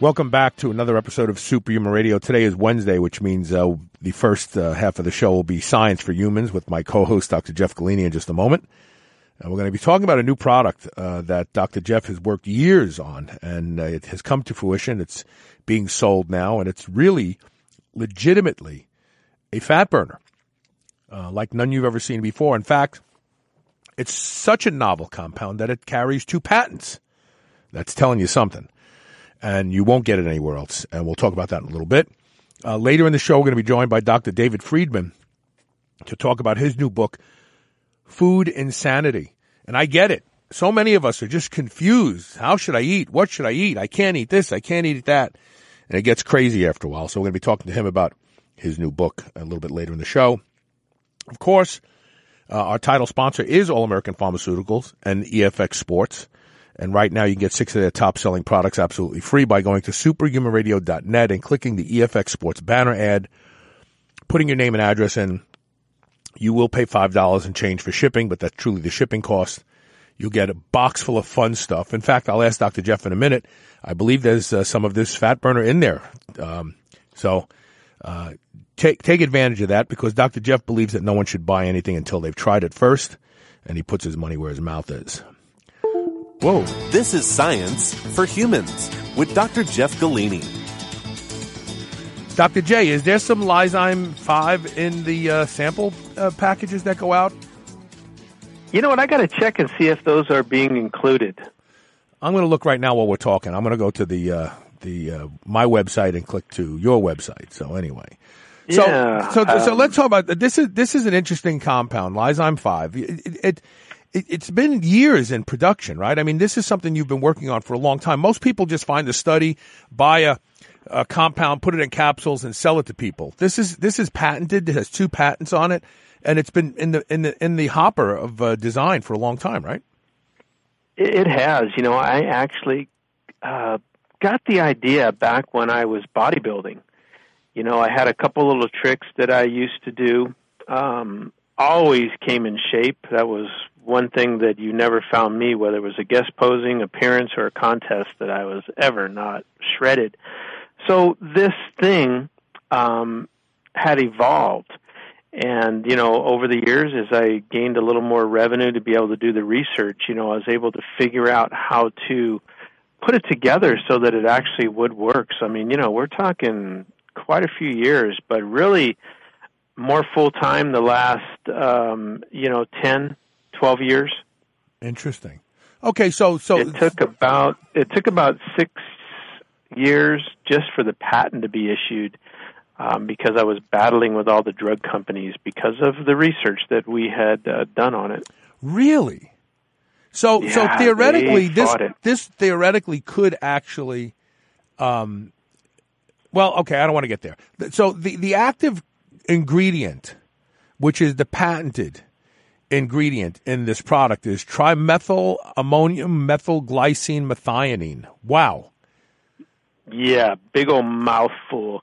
Welcome back to another episode of Superhuman Radio. Today is Wednesday, which means uh, the first uh, half of the show will be Science for Humans with my co-host, Dr. Jeff Golini, in just a moment. Uh, we're going to be talking about a new product uh, that Dr. Jeff has worked years on, and uh, it has come to fruition. It's being sold now, and it's really legitimately a fat burner, uh, like none you've ever seen before. In fact, it's such a novel compound that it carries two patents. That's telling you something and you won't get it anywhere else. And we'll talk about that in a little bit. Uh, later in the show, we're going to be joined by Dr. David Friedman to talk about his new book, Food Insanity. And I get it. So many of us are just confused. How should I eat? What should I eat? I can't eat this. I can't eat that. And it gets crazy after a while. So we're going to be talking to him about his new book a little bit later in the show. Of course, uh, our title sponsor is All American Pharmaceuticals and EFX Sports. And right now you can get six of their top selling products absolutely free by going to superhumanradio.net and clicking the EFX Sports banner ad, putting your name and address in. You will pay $5 and change for shipping, but that's truly the shipping cost. You'll get a box full of fun stuff. In fact, I'll ask Dr. Jeff in a minute. I believe there's uh, some of this fat burner in there. Um, so, uh, take, take advantage of that because Dr. Jeff believes that no one should buy anything until they've tried it first and he puts his money where his mouth is. Whoa. This is Science for Humans with Dr. Jeff Golini. Dr. J, is there some Lyzme 5 in the uh, sample uh, packages that go out? You know what? I got to check and see if those are being included. I'm going to look right now while we're talking. I'm going to go to the uh, the uh, my website and click to your website. So anyway, so yeah, so um, so let's talk about this. Is this is an interesting compound, Lyzme five. It, it, it, it's been years in production, right? I mean, this is something you've been working on for a long time. Most people just find a study, buy a, a compound, put it in capsules, and sell it to people. This is this is patented. It has two patents on it, and it's been in the in the in the hopper of uh, design for a long time, right? It, it has. You know, I actually uh, got the idea back when I was bodybuilding. You know, I had a couple little tricks that I used to do. Um, always came in shape. That was one thing that you never found me, whether it was a guest posing appearance or a contest, that I was ever not shredded. So this thing um, had evolved. And, you know, over the years, as I gained a little more revenue to be able to do the research, you know, I was able to figure out how to put it together so that it actually would work. So, I mean, you know, we're talking quite a few years, but really more full time the last, um, you know, 10, 12 years. Interesting. Okay, so so it took about it took about six years just for the patent to be issued, um, because I was battling with all the drug companies because of the research that we had uh, done on it. Really? So Yeah, so theoretically, this it. this theoretically could actually, um, well, okay, I don't want to get there. So the the active ingredient, which is the patented ingredient in this product, is trimethyl ammonium methylglycine methionine. Wow. Yeah, big old mouthful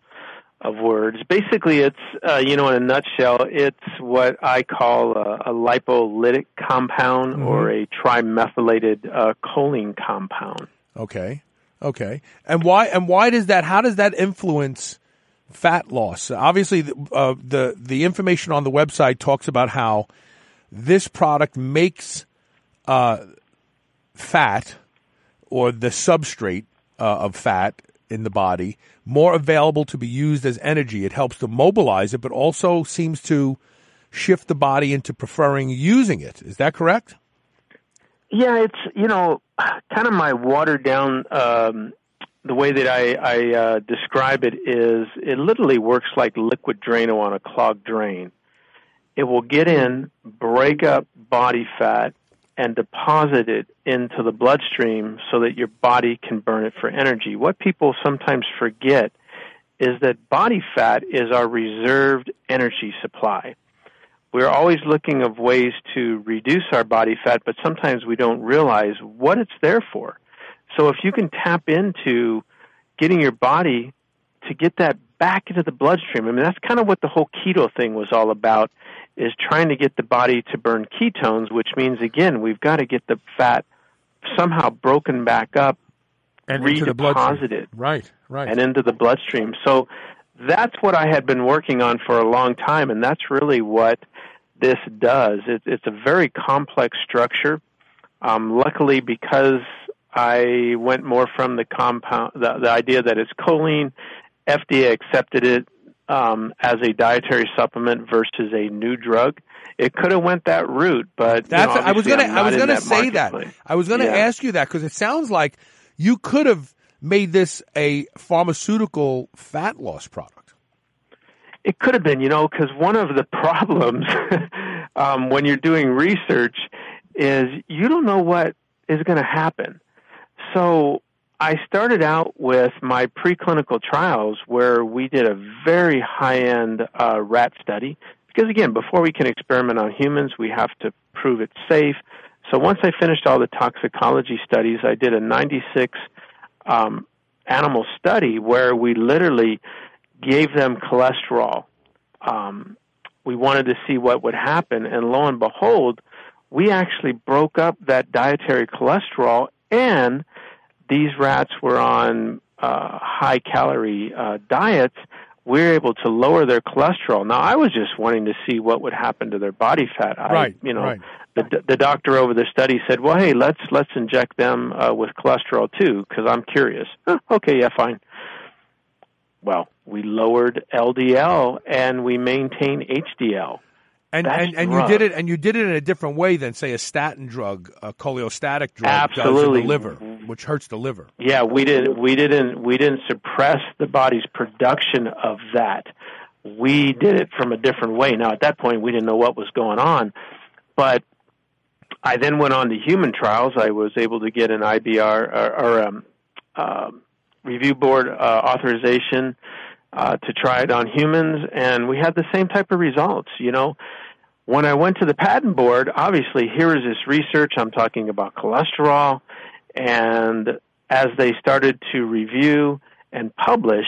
of words. Basically, it's uh, you know, in a nutshell, it's what I call a, a lipolytic compound or a trimethylated uh, choline compound. Okay. Okay. And why and why does that how does that influence fat loss? Obviously the uh, the the information on the website talks about how this product makes uh, fat or the substrate uh, of fat in the body more available to be used as energy. It helps to mobilize it, but also seems to shift the body into preferring using it. Is that correct? Yeah, it's you know kind of my watered down. Um, the way that I, I uh, describe it is, it literally works like liquid Drano on a clogged drain. It will get in, break up body fat, and deposit it into the bloodstream so that your body can burn it for energy. What people sometimes forget is that body fat is our reserved energy supply. We're always looking of ways to reduce our body fat, but sometimes we don't realize what it's there for. So if you can tap into getting your body to get that back into the bloodstream, I mean that's kind of what the whole keto thing was all about is trying to get the body to burn ketones, which means again we've got to get the fat somehow broken back up and redeposited, right, right, and into the bloodstream. So that's what I had been working on for a long time, and that's really what this does. It, it's a very complex structure. Um, luckily, because I went more from the compound, the, the idea that it's choline, FDA accepted it um, as a dietary supplement versus a new drug. It could have went that route, but that's. You know, I was gonna. I was gonna say that. I was gonna yeah. ask you that because it sounds like you could have made this a pharmaceutical fat loss product. It could have been, you know, because one of the problems um, when you're doing research is you don't know what is going to happen. So I started out with my preclinical trials where we did a very high end uh, rat study. Because again, before we can experiment on humans, we have to prove it's safe. So once I finished all the toxicology studies, I did a 96 um, animal study where we literally gave them cholesterol. Um, we wanted to see what would happen, and lo and behold, we actually broke up that dietary cholesterol, and these rats were on uh, high calorie uh, diets. We were able to lower their cholesterol. Now, I was just wanting to see what would happen to their body fat. I, right. You know, right. the the doctor over the study said, "Well, hey, let's let's inject them uh, with cholesterol too, because I'm curious." Huh, okay, yeah, fine. Well, we lowered LDL and we maintained HDL. And That's and, and you did it and you did it in a different way than say a statin drug, a cholestatic drug does in Absolutely. the liver, which hurts the liver. Yeah, we didn't we didn't we didn't suppress the body's production of that. We did it from a different way. Now at that point we didn't know what was going on, but I then went on to human trials. I was able to get an IBR or, or um, uh, review board uh, authorization uh, to try it on humans, and we had the same type of results. You know, when I went to the patent board, obviously here is this research. I'm talking about cholesterol, and as they started to review and publish,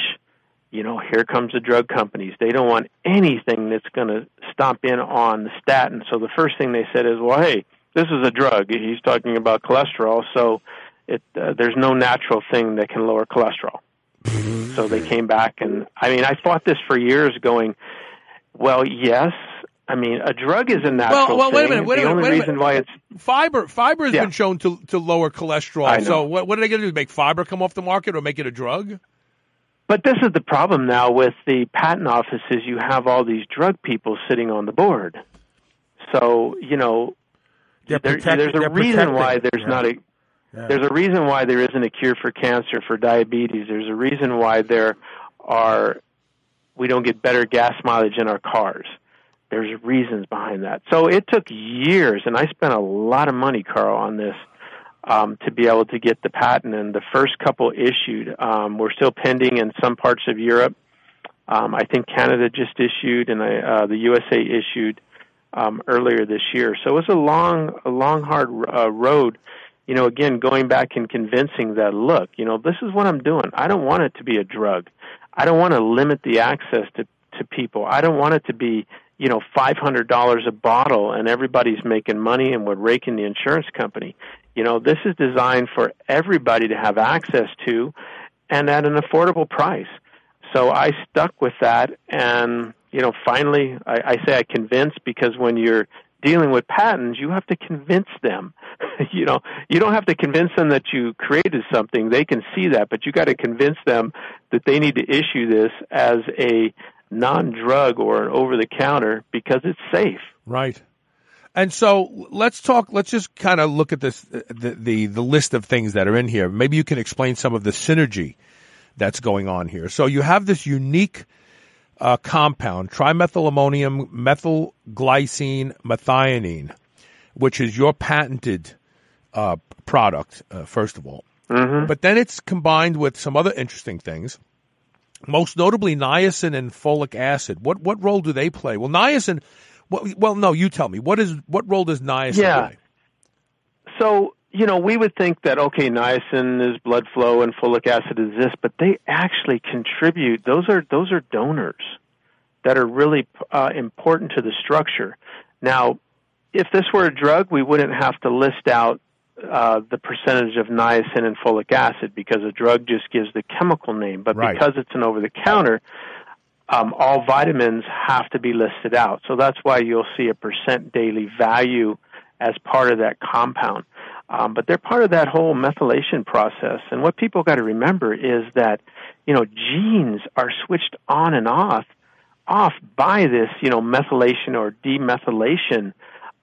you know, here comes the drug companies. They don't want anything that's going to stomp in on the statin. So the first thing they said is, well, hey, this is a drug. He's talking about cholesterol, so it uh, there's no natural thing that can lower cholesterol. so they came back, and I mean, I fought this for years, going, well, yes. I mean, a drug is a natural Well, well, wait a minute, wait a the minute, only wait a reason minute. why it's Fiber fiber has Yeah. been shown to to lower cholesterol. I know. So what what are they going to do? Make fiber come off the market or make it a drug? But this is the problem now with the patent offices. You have all these drug people sitting on the board. So you know, there, there's a reason why there's Yeah. not a Yeah. there's a reason why there isn't a cure for cancer for diabetes. There's a reason why there are we don't get better gas mileage in our cars. There's reasons behind that. So it took years, and I spent a lot of money, Carl, on this um, to be able to get the patent. And the first couple issued, um, we're still pending in some parts of Europe. Um, I think Canada just issued, and I, uh, the USA issued um, earlier this year. So it was a long, a long, hard uh, road. You know, again, going back and convincing that look, you know, this is what I'm doing. I don't want it to be a drug. I don't want to limit the access to to people. I don't want it to be, you know, five hundred dollars a bottle, and everybody's making money and we're raking the insurance company. You know, this is designed for everybody to have access to, and at an affordable price. So I stuck with that, and you know, finally, I, I say I convinced because when you're dealing with patents, you have to convince them. you know, you don't have to convince them that you created something; they can see that, but you got to convince them that they need to issue this as a non-drug or an over-the-counter because it's safe. Right. And so let's talk. Let's just kind of look at this the, the the list of things that are in here. Maybe you can explain some of the synergy that's going on here. So you have this unique uh, compound, trimethylammonium methylglycine methionine, which is your patented uh, product, uh, first of all. Mm-hmm. But then it's combined with some other interesting things, most notably niacin and folic acid. What what role do they play? Well, niacin. Well, well no, you tell me. What is what role does niacin Yeah. play? So, you know, we would think that, okay, niacin is blood flow and folic acid is this, but they actually contribute. Those are, those are donors that are really uh, important to the structure. Now, if this were a drug, we wouldn't have to list out uh, the percentage of niacin and folic acid because a drug just gives the chemical name. But Right. because it's an over the counter, um, all vitamins have to be listed out. So that's why you'll see a percent daily value as part of that compound. Um, but they're part of that whole methylation process. And what people got to remember is that, you know, genes are switched on and off, off by this, you know, methylation or demethylation.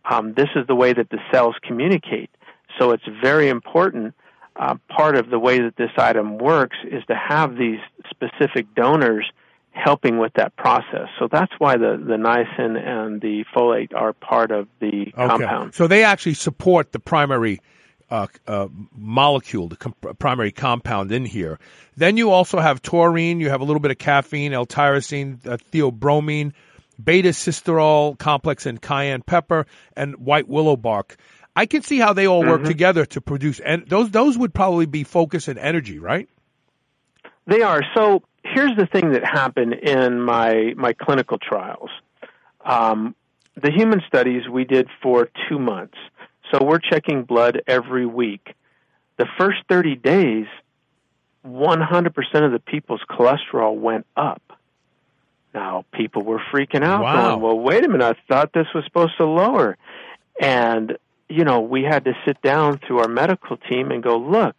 Um, this is the way that the cells communicate. So it's very important. Uh, part of the way that this item works is to have these specific donors helping with that process. So that's why the, the niacin and the folate are part of the compound. So they actually support the primary uh, uh, molecule, the com- primary compound in here. Then you also have taurine. You have a little bit of caffeine, L-tyrosine, uh, theobromine, beta sitosterol complex, and cayenne pepper, and white willow bark. I can see how they all work together to produce, and those those would probably be focus and energy, right? They are. So here's the thing that happened in my my clinical trials. Um, the human studies we did for two months. So we're checking blood every week. The first 30 days, 100% of the people's cholesterol went up. Now people were freaking out, Wow. going, "Well, wait a minute! I thought this was supposed to lower." And you know, we had to sit down through our medical team and go, "Look,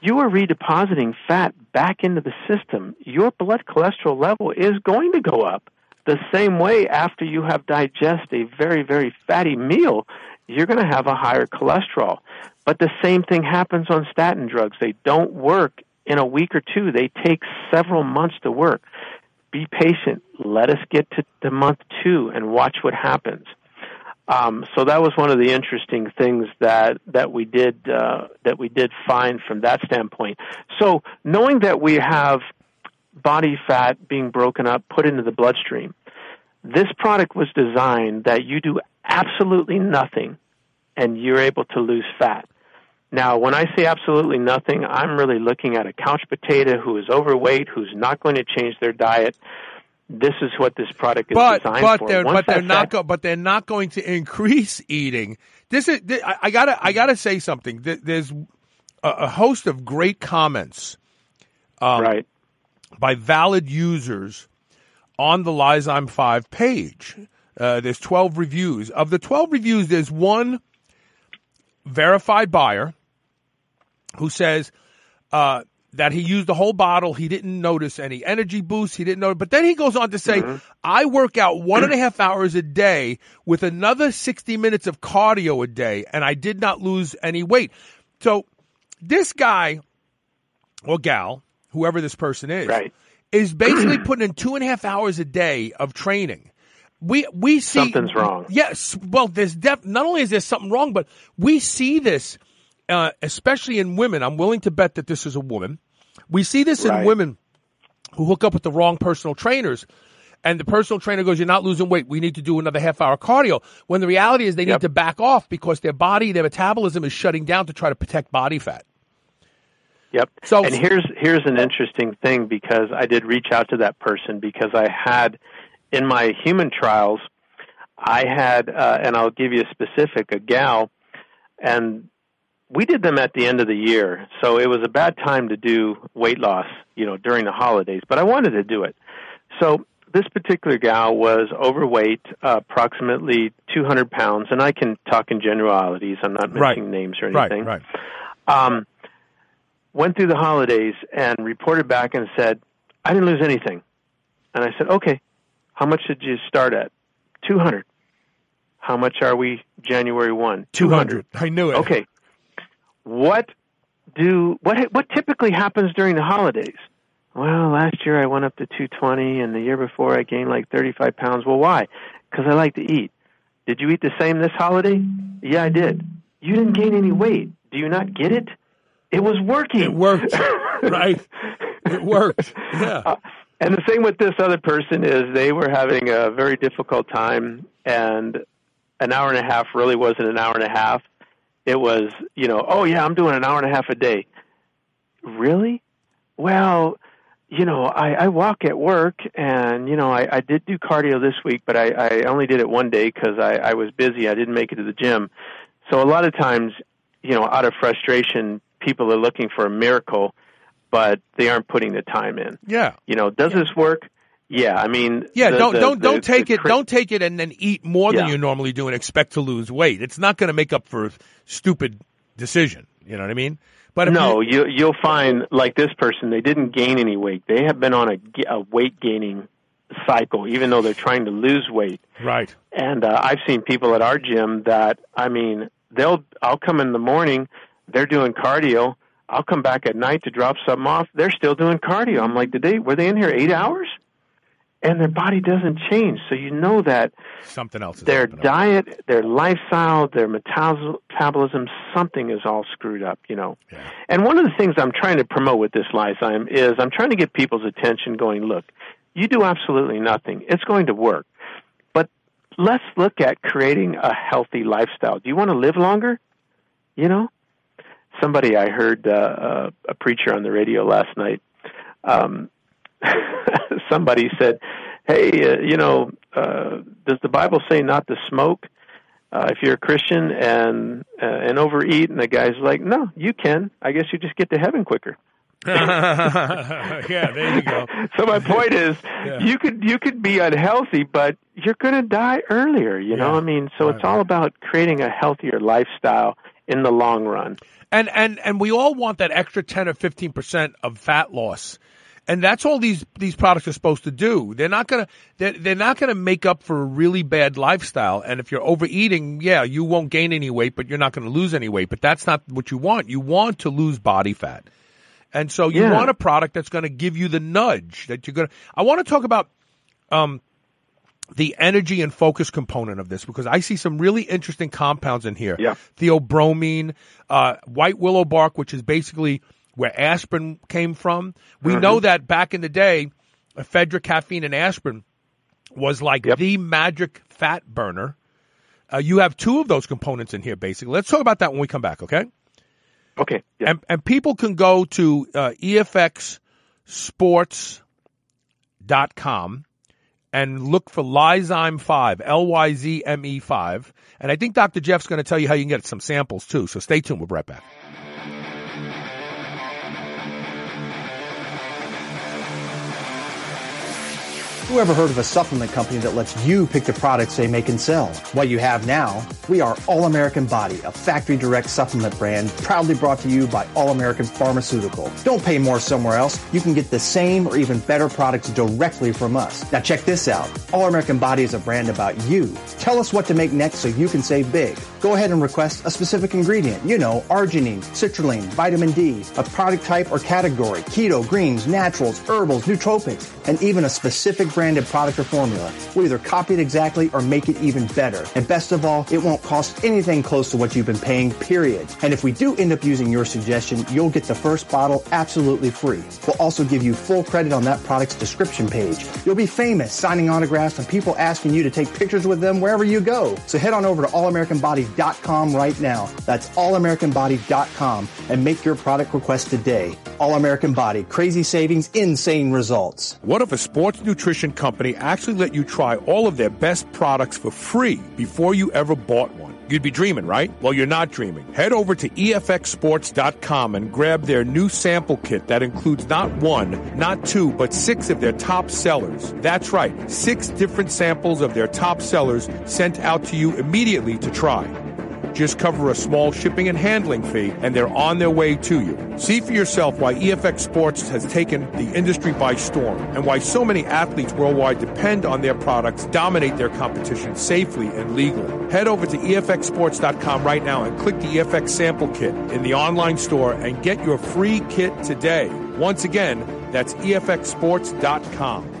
you are redepositing fat back into the system. Your blood cholesterol level is going to go up. The same way after you have digest a very, very fatty meal, you're going to have a higher cholesterol. But the same thing happens on statin drugs. They don't work in a week or two. They take several months to work. Be patient. Let us get to, to month two and watch what happens. Um, so that was one of the interesting things that that we did uh, that we did find from that standpoint. So knowing that we have body fat being broken up, put into the bloodstream, this product was designed that you do absolutely nothing, and you're able to lose fat. Now, when I say absolutely nothing, I'm really looking at a couch potato who is overweight, who's not going to change their diet. This is what this product is but designed but for. they're Once but they're not go, but they're not going to increase eating. This is th- I, I gotta I gotta say something. There's a, a host of great comments um, right. by valid users on the Lyzme Five page. Uh, there's 12 reviews. Of the 12 reviews, there's one verified buyer who says uh, that he used the whole bottle. He didn't notice any energy boost. He didn't know. But then he goes on to say, mm-hmm. I work out one and a half hours a day with another 60 minutes of cardio a day, and I did not lose any weight. So this guy or gal, whoever this person is, Right. is basically putting in two and a half hours a day of training. We we see Something's wrong. Yes, well, there's def- not only is there something wrong, but we see this, uh, especially in women. I'm willing to bet that this is a woman. We see this in women who hook up with the wrong personal trainers. And the personal trainer goes, You're not losing weight. We need to do another half hour cardio. When the reality is they need to back off because their body, their metabolism is shutting down to try to protect body fat. Yep. So- and here's here's an interesting thing because I did reach out to that person because I had in my human trials, I had uh, and I'll give you a specific a gal, and we did them at the end of the year, so it was a bad time to do weight loss, you know, during the holidays. But I wanted to do it, so. This particular gal was overweight, uh, approximately 200 pounds, and I can talk in generalities. I'm not Right. mentioning names or Right, anything right. um, went through the holidays and reported back and said, I didn't lose anything. And I said, okay, how much did you start at? 200. How much are we January 1? 200. I knew it. Okay. What do what what typically happens during the holidays? Well, last year I went up to 220 and the year before I gained like 35 pounds. Well, why? Cuz I like to eat. Did you eat the same this holiday? Yeah, I did. You didn't gain any weight. Do you not get it? It was working. It worked, right? It worked. Yeah. Uh, and the same with this other person is they were having a very difficult time, and an hour and a half really wasn't an hour and a half. It was, you know, oh yeah, I'm doing an hour and a half a day. Really? Well, you know, I, I walk at work, and you know, I, I did do cardio this week, but I, I only did it one day because I, I was busy. I didn't make it to the gym. So a lot of times, you know, out of frustration, people are looking for a miracle, but they aren't putting the time in. Yeah. You know, does yeah. this work? Yeah, I mean, yeah. The, don't the, don't don't take it. don't take it and then eat more yeah. than you normally do and expect to lose weight. It's not going to make up for a stupid decision. You know what I mean? But no, you, you will find like this person, they didn't gain any weight. They have been on a, a weight gaining cycle, even though they're trying to lose weight. Right. And uh, I've seen people at our gym that I mean, they'll I'll come in the morning, they're doing cardio. I'll come back at night to drop something off. They're still doing cardio. I'm like, did they were they in here eight hours? And their body doesn't change, so you know that something else. their diet, up. their lifestyle, their metabolism, something is all screwed up. You know. Yeah. And one of the things I'm trying to promote with this Lyzme is I'm trying to get people's attention. Going, look, you do absolutely nothing. It's going to work. But let's look at creating a healthy lifestyle. Do you want to live longer? You know, somebody I heard uh, uh, a preacher on the radio last night. Um, somebody said, "Hey, uh, you know, uh, does the Bible say not to smoke uh, if you're a Christian and uh, and overeat?" And the guy's like, "No, you can. I guess you just get to heaven quicker." yeah, there you go. so my point is, yeah. you could you could be unhealthy, but you're going to die earlier. You know, I mean, so right. it's all about creating a healthier lifestyle in the long run. And and and we all want that extra ten or fifteen percent of fat loss. And that's all these these products are supposed to do. They're not gonna they're, they're not gonna make up for a really bad lifestyle. And if you're overeating, yeah, you won't gain any weight, but you're not gonna lose any weight. But that's not what you want. You want to lose body fat. And so you yeah. want a product that's going to give you the nudge that you're to. I want to talk about um, the energy and focus component of this because I see some really interesting compounds in here. Yeah. Theobromine, uh, white willow bark, which is basically where aspirin came from. We mm-hmm. know that back in the day, ephedra, caffeine, and aspirin was like yep. the magic fat burner. Uh, you have two of those components in here, basically. Let's talk about that when we come back, okay? Okay. Yeah. And, and people can go to uh, EFXsports.com and look for Lyzme 5, L Y Z M E 5. And I think Dr. Jeff's going to tell you how you can get some samples too. So stay tuned. We'll be right back. Who ever heard of a supplement company that lets you pick the products they make and sell? What you have now, we are All American Body, a factory direct supplement brand proudly brought to you by All American Pharmaceutical. Don't pay more somewhere else. You can get the same or even better products directly from us. Now check this out. All American Body is a brand about you. Tell us what to make next so you can save big. Go ahead and request a specific ingredient. You know, arginine, citrulline, vitamin D, a product type or category, keto, greens, naturals, herbals, nootropics, and even a specific branded product or formula. We'll either copy it exactly or make it even better. And best of all, it won't cost anything close to what you've been paying, period. And if we do end up using your suggestion, you'll get the first bottle absolutely free. We'll also give you full credit on that product's description page. You'll be famous signing autographs and people asking you to take pictures with them wherever you go. So head on over to allamericanbody.com right now. That's allamericanbody.com and make your product request today. All American Body, crazy savings, insane results. What if a sports nutrition company actually let you try all of their best products for free before you ever bought one? You'd be dreaming, right? Well, you're not dreaming. Head over to EFXSports.com and grab their new sample kit that includes not one, not two, but six of their top sellers. That's right, six different samples of their top sellers sent out to you immediately to try. Just cover a small shipping and handling fee, and they're on their way to you. See for yourself why EFX Sports has taken the industry by storm and why so many athletes worldwide depend on their products, dominate their competition safely and legally. Head over to EFXSports.com right now and click the EFX sample kit in the online store and get your free kit today. Once again, that's EFXSports.com.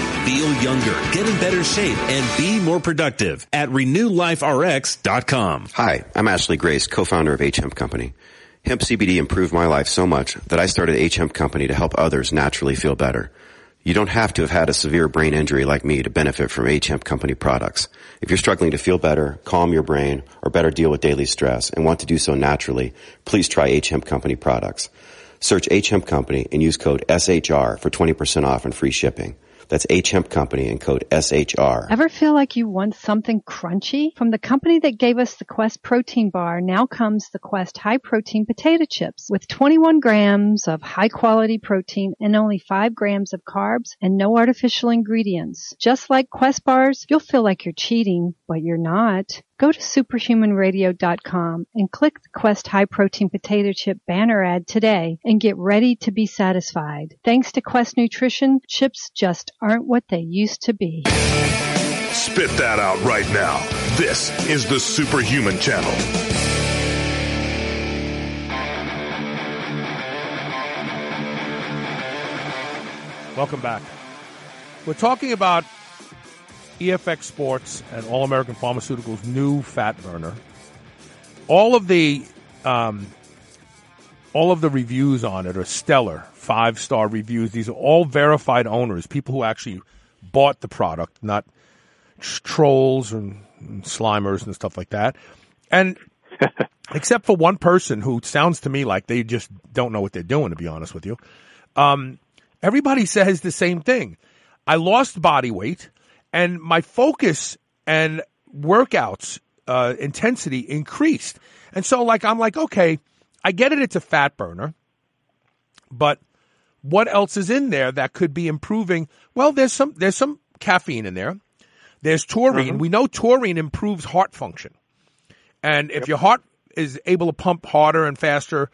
Feel younger, get in better shape, and be more productive at RenewLifeRx.com. Hi, I'm Ashley Grace, co-founder of H Hemp Company. Hemp CBD improved my life so much that I started H Hemp Company to help others naturally feel better. You don't have to have had a severe brain injury like me to benefit from H Hemp Company products. If you're struggling to feel better, calm your brain, or better deal with daily stress and want to do so naturally, please try H Hemp Company products. Search H Hemp Company and use code SHR for 20% off and free shipping. That's H Hemp Company and code SHR. Ever feel like you want something crunchy? From the company that gave us the Quest protein bar, now comes the Quest high protein potato chips with 21 grams of high quality protein and only 5 grams of carbs and no artificial ingredients. Just like Quest bars, you'll feel like you're cheating, but you're not. Go to superhumanradio.com and click the Quest High Protein Potato Chip banner ad today and get ready to be satisfied. Thanks to Quest Nutrition, chips just aren't what they used to be. Spit that out right now. This is the Superhuman Channel. Welcome back. We're talking about EFX Sports and All American Pharmaceuticals' new fat burner. All of the um, all of the reviews on it are stellar, five star reviews. These are all verified owners, people who actually bought the product, not trolls and, and slimers and stuff like that. And except for one person who sounds to me like they just don't know what they're doing, to be honest with you. Um, everybody says the same thing. I lost body weight and my focus and workouts uh, intensity increased. And so, like, I'm like, okay, I get it. It's a fat burner, but what else is in there that could be improving? Well, there's some there's some caffeine in there. There's taurine. Mm-hmm. We know taurine improves heart function, and if your heart is able to pump harder and faster,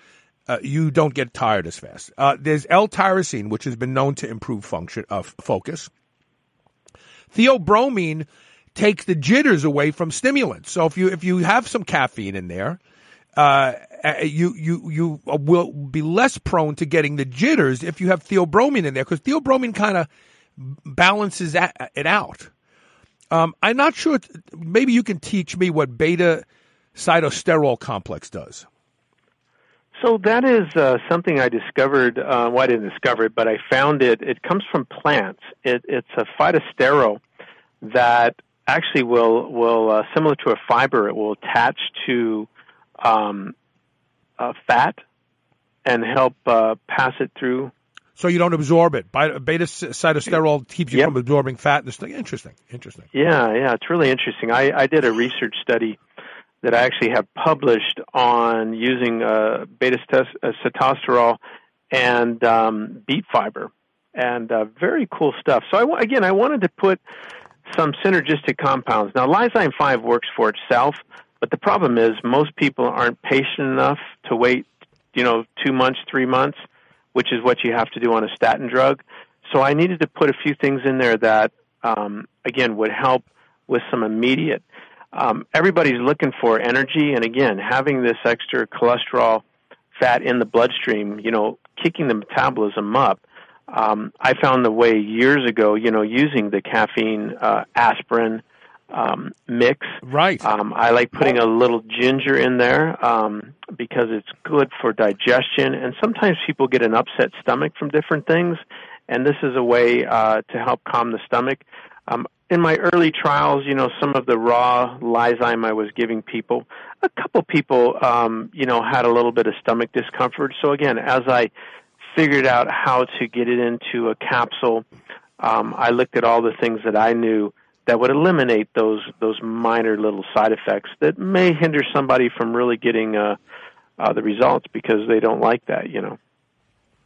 uh, you don't get tired as fast. Uh, there's L-tyrosine, which has been known to improve function of focus. Theobromine takes the jitters away from stimulants. So if you if you have some caffeine in there, uh, you you you will be less prone to getting the jitters if you have theobromine in there because theobromine kind of balances it out. Um, I'm not sure. Maybe you can teach me what beta sitosterol complex does. So that is uh, something I discovered. Uh, well, I didn't discover it, but I found it. It comes from plants. It, it's a phytosterol that actually will will uh, similar to a fiber. It will attach to um, uh, fat and help uh, pass it through. So you don't absorb it. Beta sitosterol keeps you yep. from absorbing fat. This thing, interesting, interesting. Yeah, yeah, it's really interesting. I, I did a research study that I actually have published on using uh, beta sitosterol and um, beet fiber, and uh, very cool stuff. So I, again, I wanted to put some synergistic compounds. Now, Lyzme five works for itself, but the problem is most people aren't patient enough to wait, you know, two months, three months, which is what you have to do on a statin drug. So I needed to put a few things in there that, um, again, would help with some immediate um, everybody's looking for energy, and again, having this extra cholesterol fat in the bloodstream, you know, kicking the metabolism up. Um, I found the way years ago, you know, using the caffeine uh, aspirin um, mix. Right. Um, I like putting a little ginger in there um, because it's good for digestion. And sometimes people get an upset stomach from different things, and this is a way uh, to help calm the stomach. Um, in my early trials, you know, some of the raw Lyzme I was giving people, a couple people, um, you know, had a little bit of stomach discomfort. So again, as I figured out how to get it into a capsule, um, I looked at all the things that I knew that would eliminate those those minor little side effects that may hinder somebody from really getting uh, uh, the results because they don't like that, you know.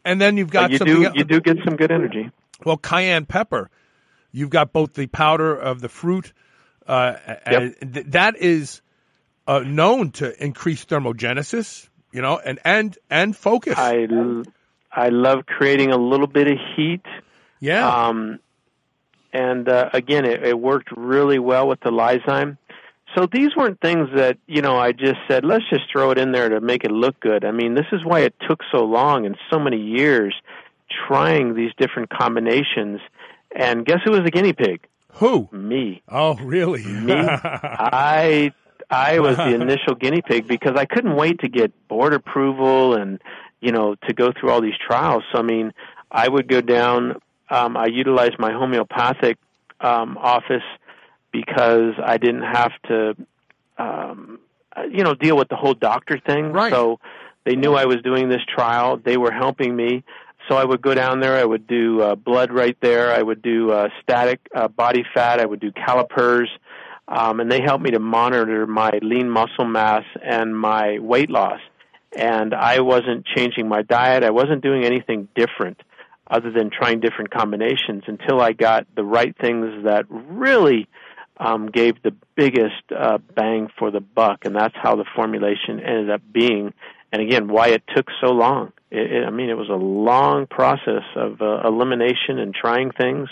And then you've got but you do you do get some good energy. Well, cayenne pepper. You've got both the powder of the fruit. Uh, Yep. and th- that is uh, known to increase thermogenesis, you know, and and and focus. I l- I love creating a little bit of heat. yeah. Um, and uh, again, it, it worked really well with the Lyzme. So these weren't things that you know I just said let's just throw it in there to make it look good. I mean, this is why it took so long and so many years trying these different combinations. And guess who was the guinea pig? Who? Me. Oh, really? Me. I I was the initial guinea pig because I couldn't wait to get board approval and you know to go through all these trials. So I mean, I would go down. Um, I utilized my homeopathic um, office because I didn't have to, um, uh, you know, deal with the whole doctor thing. Right. So they knew I was doing this trial. They were helping me. So I would go down there. I would do uh, blood right there. I would do uh, static uh, body fat. I would do calipers, um, and they helped me to monitor my lean muscle mass and my weight loss. And I wasn't changing my diet. I wasn't doing anything different other than trying different combinations until I got the right things that really um, gave the biggest uh, bang for the buck, and that's how the formulation ended up being. And again, why it took so long. It, it, I mean, it was a long process of uh, elimination and trying things,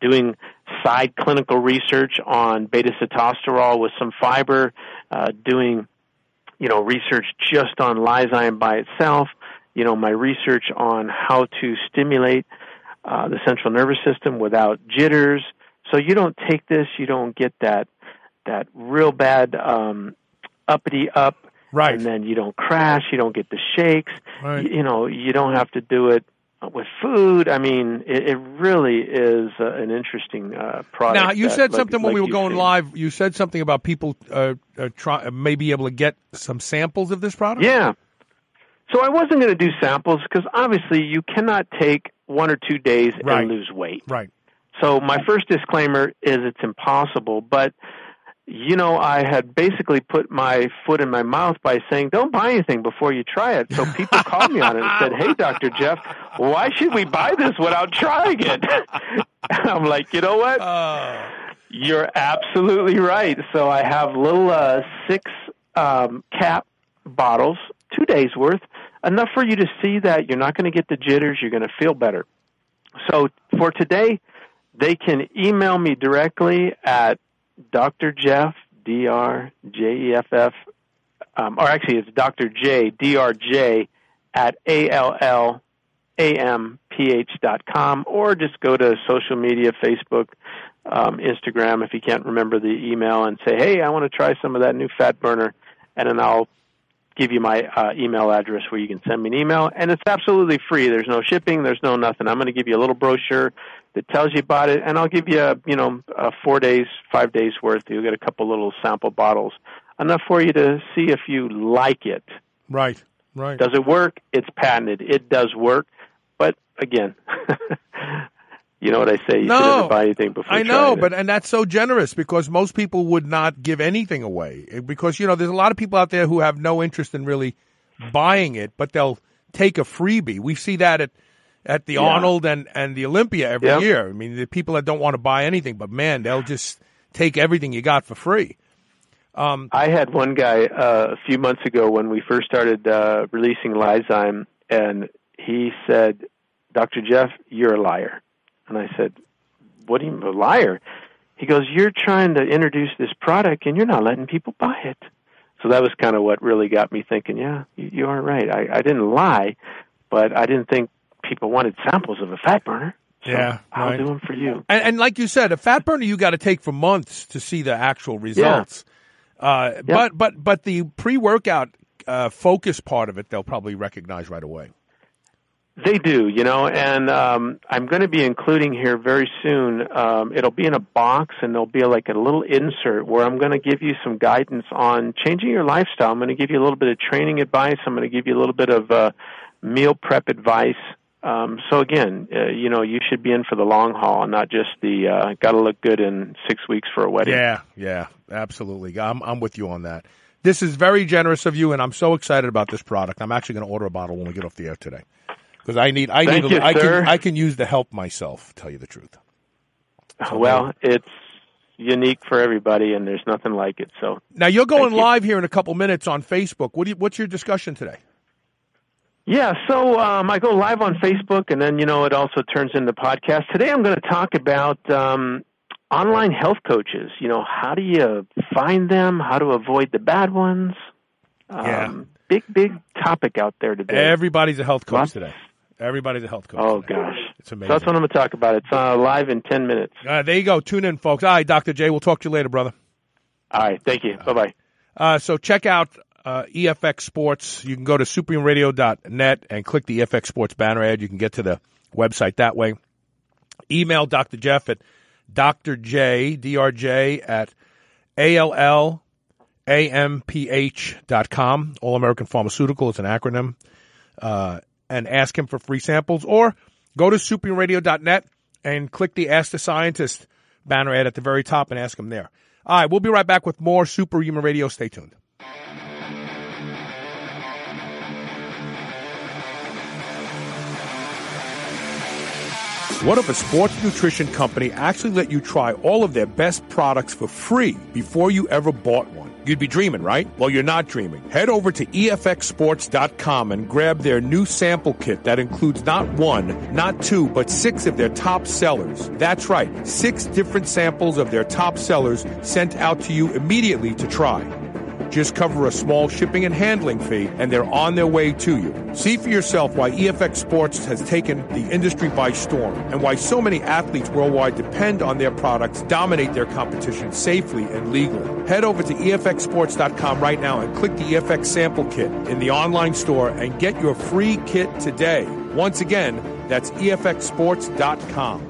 doing side clinical research on beta sitosterol with some fiber, uh, doing you know research just on Lyzme by itself. You know, my research on how to stimulate uh, the central nervous system without jitters. So you don't take this, you don't get that that real bad um, uppity up, Right. and then you don't crash, you don't get the shakes. Right. You, you know, you don't have to do it with food. I mean, it, it really is uh, an interesting uh, product. Now you that, said like- something when like we were going seen. live. You said something about people uh, uh, try may be able to get some samples of this product. Yeah. So I wasn't going to do samples because obviously you cannot take one or two days Right. and lose weight. Right. So my first disclaimer is it's impossible, but you know, I had basically put my foot in my mouth by saying, "Don't buy anything before you try it." So people called me on it and said, "Hey, Doctor Jeff, why should we buy this without trying it?" I'm like, you know what? Uh, You're absolutely right. So I have little uh, six um, cap bottles, two days worth, enough for you to see that you're not going to get the jitters. You're going to feel better. So for today, they can email me directly at Dr. Jeff D R J E F F, um, or actually it's Dr. J D R J at A L L A M P H dot com, or just go to social media, Facebook, um, Instagram, if you can't remember the email, and say, hey, I want to try some of that new fat burner, and then I'll give you my uh, email address where you can send me an email, and it's absolutely free. There's no shipping. There's no nothing. I'm going to give you a little brochure that tells you about it, and I'll give you, a, you know, uh, four days, five days worth. You'll get a couple little sample bottles, enough for you to see if you like it. right. Right. Does it work? It's patented. It does work, but again, you know what I say. You No, should never buy anything before. I know, but and that's so generous because most people would not give anything away because you know there's a lot of people out there who have no interest in really buying it, but they'll take a freebie. We see that at at the Yeah. Arnold and and the Olympia every Yep. year. I mean, the people that don't want to buy anything, but man, they'll just take everything you got for free. Um, I had one guy uh, a few months ago when we first started uh, releasing Lyzme, and he said, "Dr. Jeff, you're a liar." And I said, "What do you mean, a liar?" He goes, "You're trying to introduce this product, and you're not letting people buy it." So that was kind of what really got me thinking. Yeah, you, you are right. I, I didn't lie, but I didn't think people wanted samples of a fat burner. So Yeah, I'll right. do them for you. And, and like you said, a fat burner you got to take for months to see the actual results. Uh, But but but the pre workout uh, focus part of it, they'll probably recognize right away. They do, you know, and um, I'm going to be including here very soon. Um, it'll be in a box, and there'll be like a little insert where I'm going to give you some guidance on changing your lifestyle. I'm going to give you a little bit of training advice. I'm going to give you a little bit of uh, meal prep advice. Um, so again, uh, you know, you should be in for the long haul and not just the uh, got to look good in six weeks for a wedding. Yeah, yeah, absolutely. I'm I'm with you on that. This is very generous of you, and I'm so excited about this product. I'm actually going to order a bottle when we get off the air today because I need I Thank need a, you, I sir. can I can use the help myself. Tell you the truth. Well, it's unique for everybody, and there's nothing like it. So Now you're going Thank you. live here in a couple minutes on Facebook. What do you, what's your discussion today? Yeah, so um, I go live on Facebook, and then you know it also turns into podcast. Today, I'm going to talk about um, online health coaches. You know, how do you find them? How to avoid the bad ones? Um, Yeah. big, big topic out there today. Everybody's a health coach Lots- today. Everybody's a health coach. oh today. gosh, it's amazing. so that's what I'm going to talk about. It's uh, live in ten minutes. Uh, there you go. Tune in, folks. All right, Dr. J. We'll talk to you later, brother. All right, thank you. Bye bye. Uh, so check out uh, EFX Sports. You can go to superhumanradio.net and click the EFX Sports banner ad. You can get to the website that way. Email Dr. Jeff at Dr. J, D-R-J, at A-L-L-A-M-P-H.com. All American Pharmaceutical. It's an acronym. Uh, and ask him for free samples. Or go to superhumanradio.net and click the Ask the Scientist banner ad at the very top and ask him there. All right, we'll be right back with more Superhuman Radio. Stay tuned. What if a sports nutrition company actually let you try all of their best products for free before you ever bought one? You'd be dreaming, right? Well, you're not dreaming. Head over to EFXSports.com and grab their new sample kit that includes not one, not two, but six of their top sellers. That's right, six different samples of their top sellers sent out to you immediately to try. Just cover a small shipping and handling fee, and they're on their way to you. See for yourself why EFX Sports has taken the industry by storm and why so many athletes worldwide depend on their products, dominate their competition safely and legally. Head over to EFXSports.com right now and click the EFX sample kit in the online store and get your free kit today. Once again, that's EFXSports.com.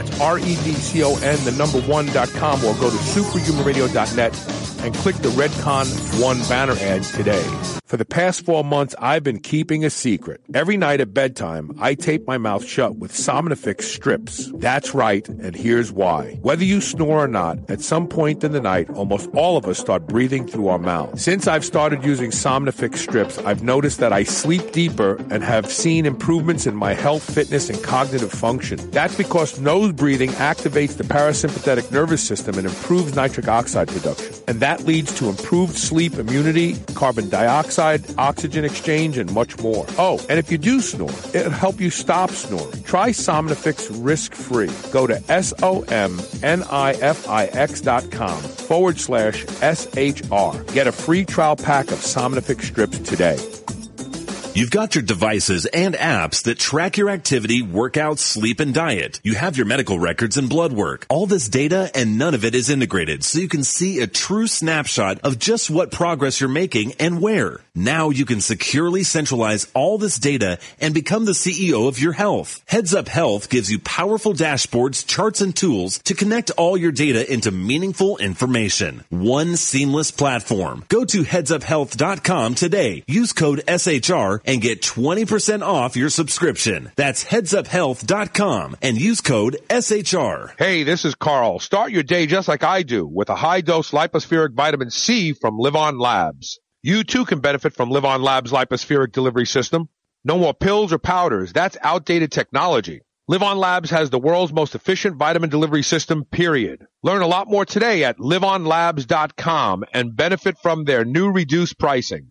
R-E-D-C-O-N, the number one.com, or go to superhumanradio.net and click the Redcon 1 banner ad today. For the past four months, I've been keeping a secret. Every night at bedtime, I tape my mouth shut with Somnifix strips. That's right, and here's why. Whether you snore or not, at some point in the night, almost all of us start breathing through our mouth. Since I've started using Somnifix strips, I've noticed that I sleep deeper and have seen improvements in my health, fitness, and cognitive function. That's because breathing activates the parasympathetic nervous system and improves nitric oxide production. And that leads to improved sleep immunity, carbon dioxide, oxygen exchange, and much more. Oh, and if you do snore, it'll help you stop snoring. Try Somnifix risk-free. Go to S-O-M-N-I-F-I-X dot com forward slash S-H-R. Get a free trial pack of Somnifix strips today. You've got your devices and apps that track your activity, workouts, sleep, and diet. You have your medical records and blood work. All this data and none of it is integrated so you can see a true snapshot of just what progress you're making and where. Now you can securely centralize all this data and become the CEO of your health. Heads Up Health gives you powerful dashboards, charts, and tools to connect all your data into meaningful information. One seamless platform. Go to headsuphealth.com today. Use code SHR and get 20% off your subscription. That's headsuphealth.com and use code SHR. Hey, this is Carl. Start your day just like I do with a high dose lipospheric vitamin C from LivOn Labs. You too can benefit from LivOn Labs lipospheric delivery system. No more pills or powders. That's outdated technology. LivOn Labs has the world's most efficient vitamin delivery system, period. Learn a lot more today at livonlabs.com and benefit from their new reduced pricing.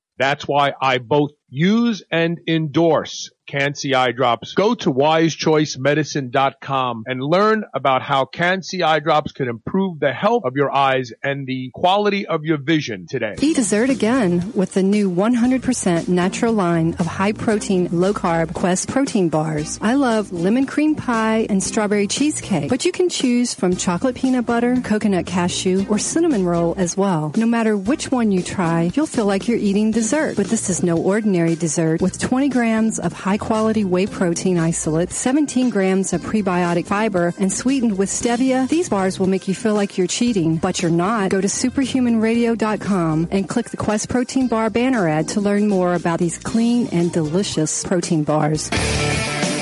That's why I both use and endorse Can-C eye drops. Go to wisechoicemedicine.com and learn about how Can-C eye drops can improve the health of your eyes and the quality of your vision today. Eat dessert again with the new 100% natural line of high protein, low carb Quest protein bars. I love lemon cream pie and strawberry cheesecake, but you can choose from chocolate peanut butter, coconut cashew, or cinnamon roll as well. No matter which one you try, you'll feel like you're eating dessert. But this is no ordinary dessert with 20 grams of high quality whey protein isolate, 17 grams of prebiotic fiber, and sweetened with stevia. These bars will make you feel like you're cheating, but you're not. Go to superhumanradio.com and click the Quest Protein Bar banner ad to learn more about these clean and delicious protein bars.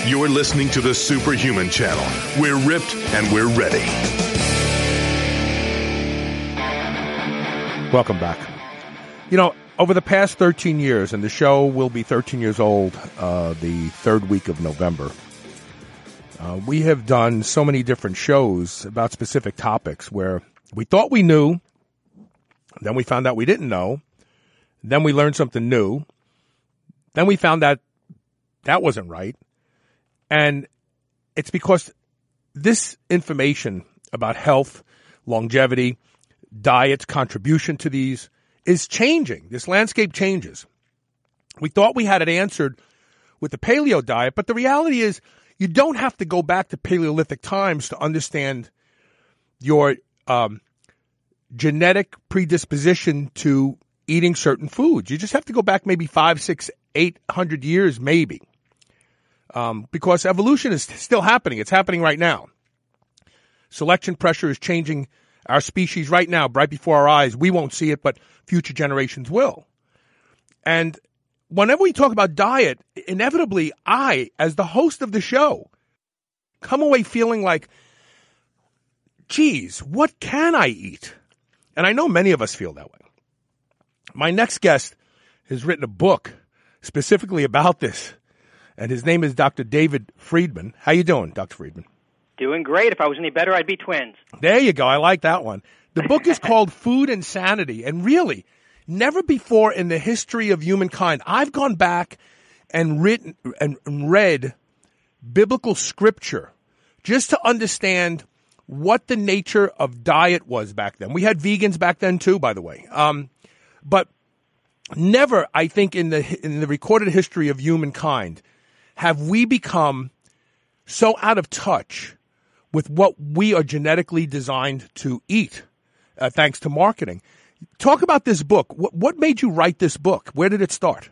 You're listening to the Superhuman Channel. We're ripped and we're ready. Welcome back. You know, over the past 13 years, and the show will be 13 years old uh, the third week of November, uh, we have done so many different shows about specific topics where we thought we knew, then we found out we didn't know, then we learned something new, then we found that that wasn't right. And it's because this information about health, longevity, diet's contribution to these is changing. This landscape changes. We thought we had it answered with the paleo diet, but the reality is you don't have to go back to Paleolithic times to understand your um, genetic predisposition to eating certain foods. You just have to go back maybe five, six, eight hundred years, maybe, um, because evolution is still happening. It's happening right now. Selection pressure is changing our species right now, right before our eyes. We won't see it, but future generations will. And whenever we talk about diet, inevitably, I, as the host of the show, come away feeling like, geez, what can I eat? And I know many of us feel that way. My next guest has written a book specifically about this, and his name is Dr. David Friedman. How you doing, Dr. Friedman? Doing great. If I was any better, I'd be twins. There you go. I like that one. The book is called Food Insanity, and really, never before in the history of humankind, I've gone back and written and read biblical scripture just to understand what the nature of diet was back then. We had vegans back then too, by the way. Um, but never, I think, in the in the recorded history of humankind, have we become so out of touch with what we are genetically designed to eat, uh, thanks to marketing. Talk about this book. What, what made you write this book? Where did it start?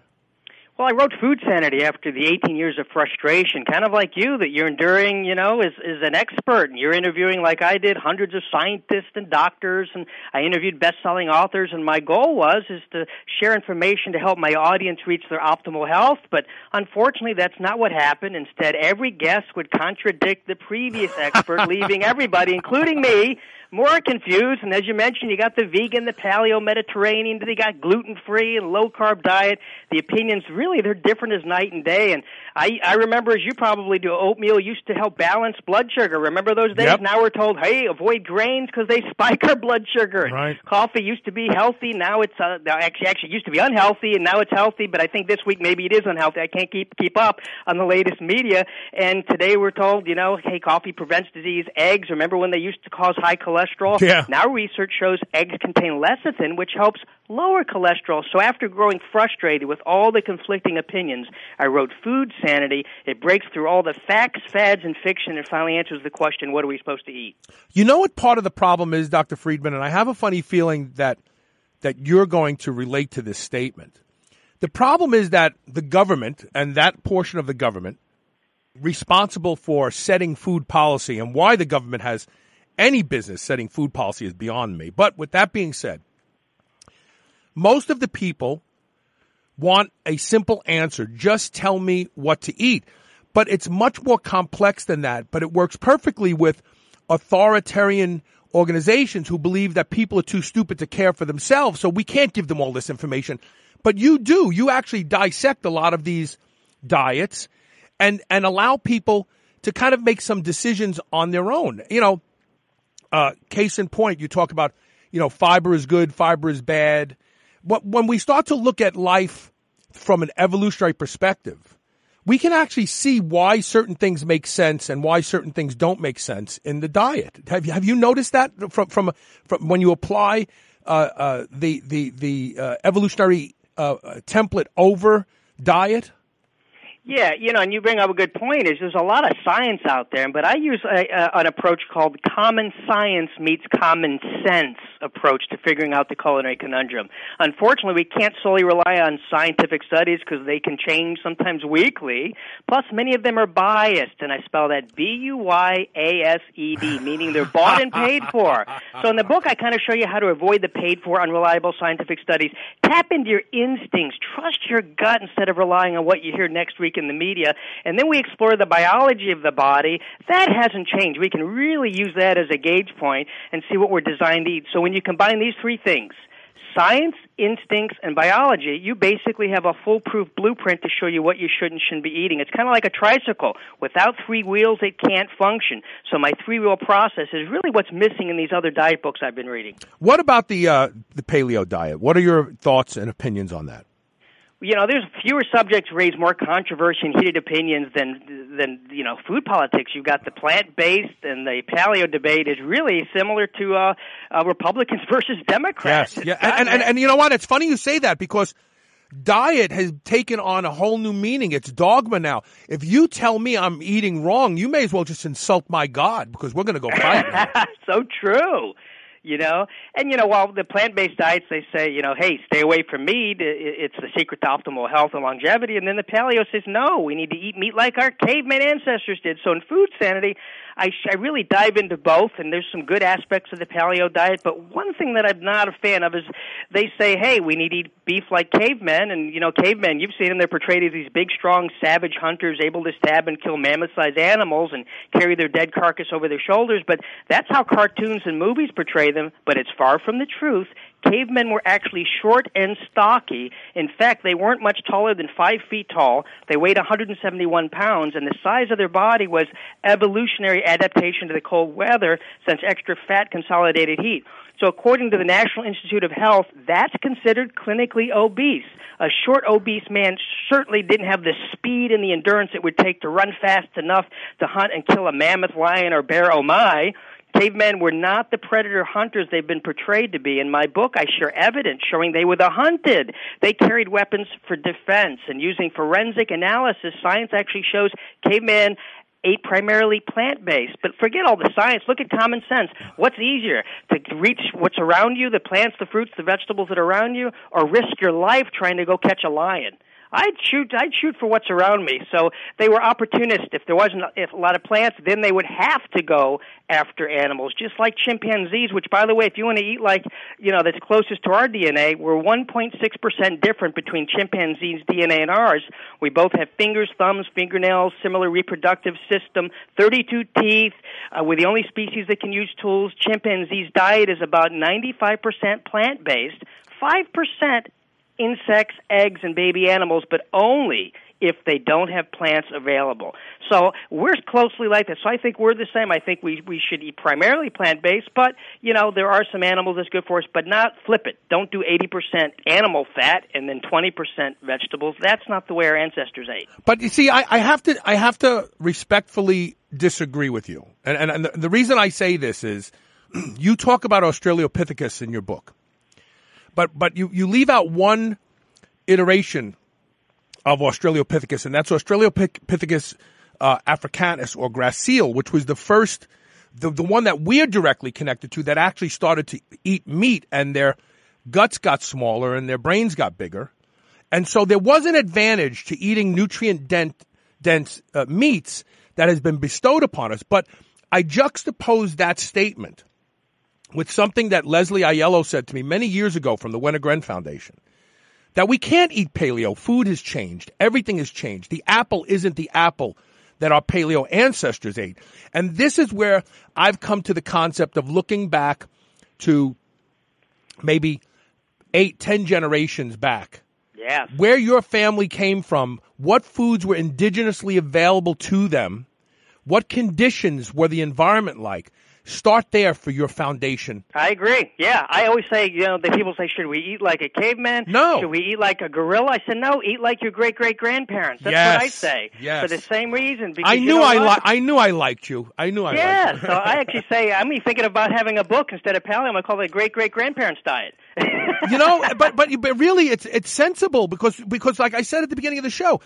Well, I wrote Food Sanity after the 18 years of frustration, kind of like you, that you're enduring, you know, as, as an expert. And you're interviewing, like I did, hundreds of scientists and doctors, and I interviewed best-selling authors. And my goal was is to share information to help my audience reach their optimal health. But unfortunately, that's not what happened. Instead, every guest would contradict the previous expert, leaving everybody, including me, more confused. And as you mentioned, you got the vegan, the paleo, Mediterranean, then you got gluten free and low carb diet. The opinions really they're different as night and day. And I I remember as you probably do, oatmeal used to help balance blood sugar. Remember those days? Yep. Now we're told, hey, avoid grains because they spike our blood sugar. Right. Coffee used to be healthy. Now it's uh, actually actually used to be unhealthy, and now it's healthy. But I think this week maybe it is unhealthy. I can't keep keep up on the latest media. And today we're told, you know, hey, coffee prevents disease. Eggs. Remember when they used to cause high cholesterol? Yeah. Now research shows eggs contain lecithin, which helps lower cholesterol. So after growing frustrated with all the conflicting opinions, I wrote Food Sanity. It breaks through all the facts, fads, and fiction and finally answers the question, what are we supposed to eat? You know what part of the problem is, Dr. Friedman, and I have a funny feeling that that you're going to relate to this statement. The problem is that the government and that portion of the government responsible for setting food policy and why the government has any business setting food policy is beyond me. But with that being said, most of the people want a simple answer. Just tell me what to eat. But it's much more complex than that. But it works perfectly with authoritarian organizations who believe that people are too stupid to care for themselves. So we can't give them all this information. But you do. You actually dissect a lot of these diets and, and allow people to kind of make some decisions on their own. You know, uh, case in point, you talk about, you know, fiber is good, fiber is bad. But when we start to look at life from an evolutionary perspective, we can actually see why certain things make sense and why certain things don't make sense in the diet. Have you, have you noticed that from, from, from when you apply uh, uh, the, the, the uh, evolutionary uh, template over diet? Yeah, you know, and you bring up a good point. Is there's a lot of science out there, but I use a, a, an approach called common science meets common sense approach to figuring out the culinary conundrum. Unfortunately, we can't solely rely on scientific studies because they can change sometimes weekly. Plus, many of them are biased, and I spell that B U Y A S E D, meaning they're bought and paid for. So in the book, I kind of show you how to avoid the paid for, unreliable scientific studies. Tap into your instincts. Trust your gut instead of relying on what you hear next week in the media. And then we explore the biology of the body. That hasn't changed. We can really use that as a gauge point and see what we're designed to eat. So when you combine these three things, science, instincts, and biology, you basically have a foolproof blueprint to show you what you should and shouldn't be eating. It's kind of like a tricycle. Without three wheels, it can't function. So my three wheel process is really what's missing in these other diet books I've been reading. What about the uh, the paleo diet? What are your thoughts and opinions on that? You know, there's fewer subjects raise more controversy and heated opinions than than you know food politics. You've got the plant based and the paleo debate is really similar to uh, uh, Republicans versus Democrats. Yes, yeah, and, and, and, and you know what? It's funny you say that because diet has taken on a whole new meaning. It's dogma now. If you tell me I'm eating wrong, you may as well just insult my God because we're going to go fight. so true you know. And you know, while the plant-based diets they say, you know, hey, stay away from meat, it's the secret to optimal health and longevity. And then the paleo says, no, we need to eat meat like our caveman ancestors did. So in food sanity, I, I really dive into both, and there's some good aspects of the paleo diet. But one thing that I'm not a fan of is they say, hey, we need to eat beef like cavemen, and you know, cavemen, you've seen them, they're portrayed as these big, strong, savage hunters able to stab and kill mammoth-sized animals and carry their dead carcass over their shoulders. But that's how cartoons and movies portray them. But it's far from the truth cavemen were actually short and stocky. In fact, they weren't much taller than five feet tall. They weighed 171 pounds, and the size of their body was evolutionary adaptation to the cold weather since extra fat consolidated heat. So according to the National Institute of Health, that's considered clinically obese. A short obese man certainly didn't have the speed and the endurance it would take to run fast enough to hunt and kill a mammoth, lion, or bear, oh my. Cavemen were not the predator hunters they've been portrayed to be. In my book, I share evidence showing they were the hunted. They carried weapons for defense, and using forensic analysis, science actually shows cavemen ate primarily plant based. But forget all the science. Look at common sense. What's easier to reach what's around you, the plants, the fruits, the vegetables that are around you, or risk your life trying to go catch a lion? I'd shoot. I'd shoot for what's around me. So they were opportunists. If there wasn't if a lot of plants, then they would have to go after animals, just like chimpanzees. Which, by the way, if you want to eat like you know that's closest to our DNA, we're 1.6 percent different between chimpanzees' DNA and ours. We both have fingers, thumbs, fingernails, similar reproductive system, 32 teeth. Uh, we're the only species that can use tools. Chimpanzees' diet is about 95 percent plant based. 5% insects, eggs, and baby animals, but only if they don't have plants available. So we're closely like that. So I think we're the same. I think we we should eat primarily plant based, but you know there are some animals that's good for us, but not flip it. Don't do eighty percent animal fat and then twenty percent vegetables. That's not the way our ancestors ate. But you see, I, I have to I have to respectfully disagree with you, and and, and the, the reason I say this is you talk about Australopithecus in your book. But but you, you leave out one iteration of Australopithecus, and that's Australopithecus uh, africanus or gracile, which was the first, the, the one that we're directly connected to that actually started to eat meat and their guts got smaller and their brains got bigger. And so there was an advantage to eating nutrient dense uh, meats that has been bestowed upon us. But I juxtapose that statement with something that Leslie Aiello said to me many years ago from the Wenner-Gren Foundation. that we can't eat paleo. Food has changed. Everything has changed. The apple isn't the apple that our paleo ancestors ate. And this is where I've come to the concept of looking back to maybe eight, ten generations back. Yes. Where your family came from, what foods were indigenously available to them, what conditions were the environment like. Start there for your foundation. I agree. Yeah, I always say, you know, the people say, should we eat like a caveman? No. Should we eat like a gorilla? I said, no, eat like your great great grandparents. That's Yes. what I say. Yes. For the same reason. Because I you knew know I li- I knew I liked you. I knew I Yeah, liked you. so I actually say I'm thinking about having a book instead of paleo. I'm gonna call it great great grandparents diet. you know, but but but really, it's it's sensible because because like I said at the beginning of the show,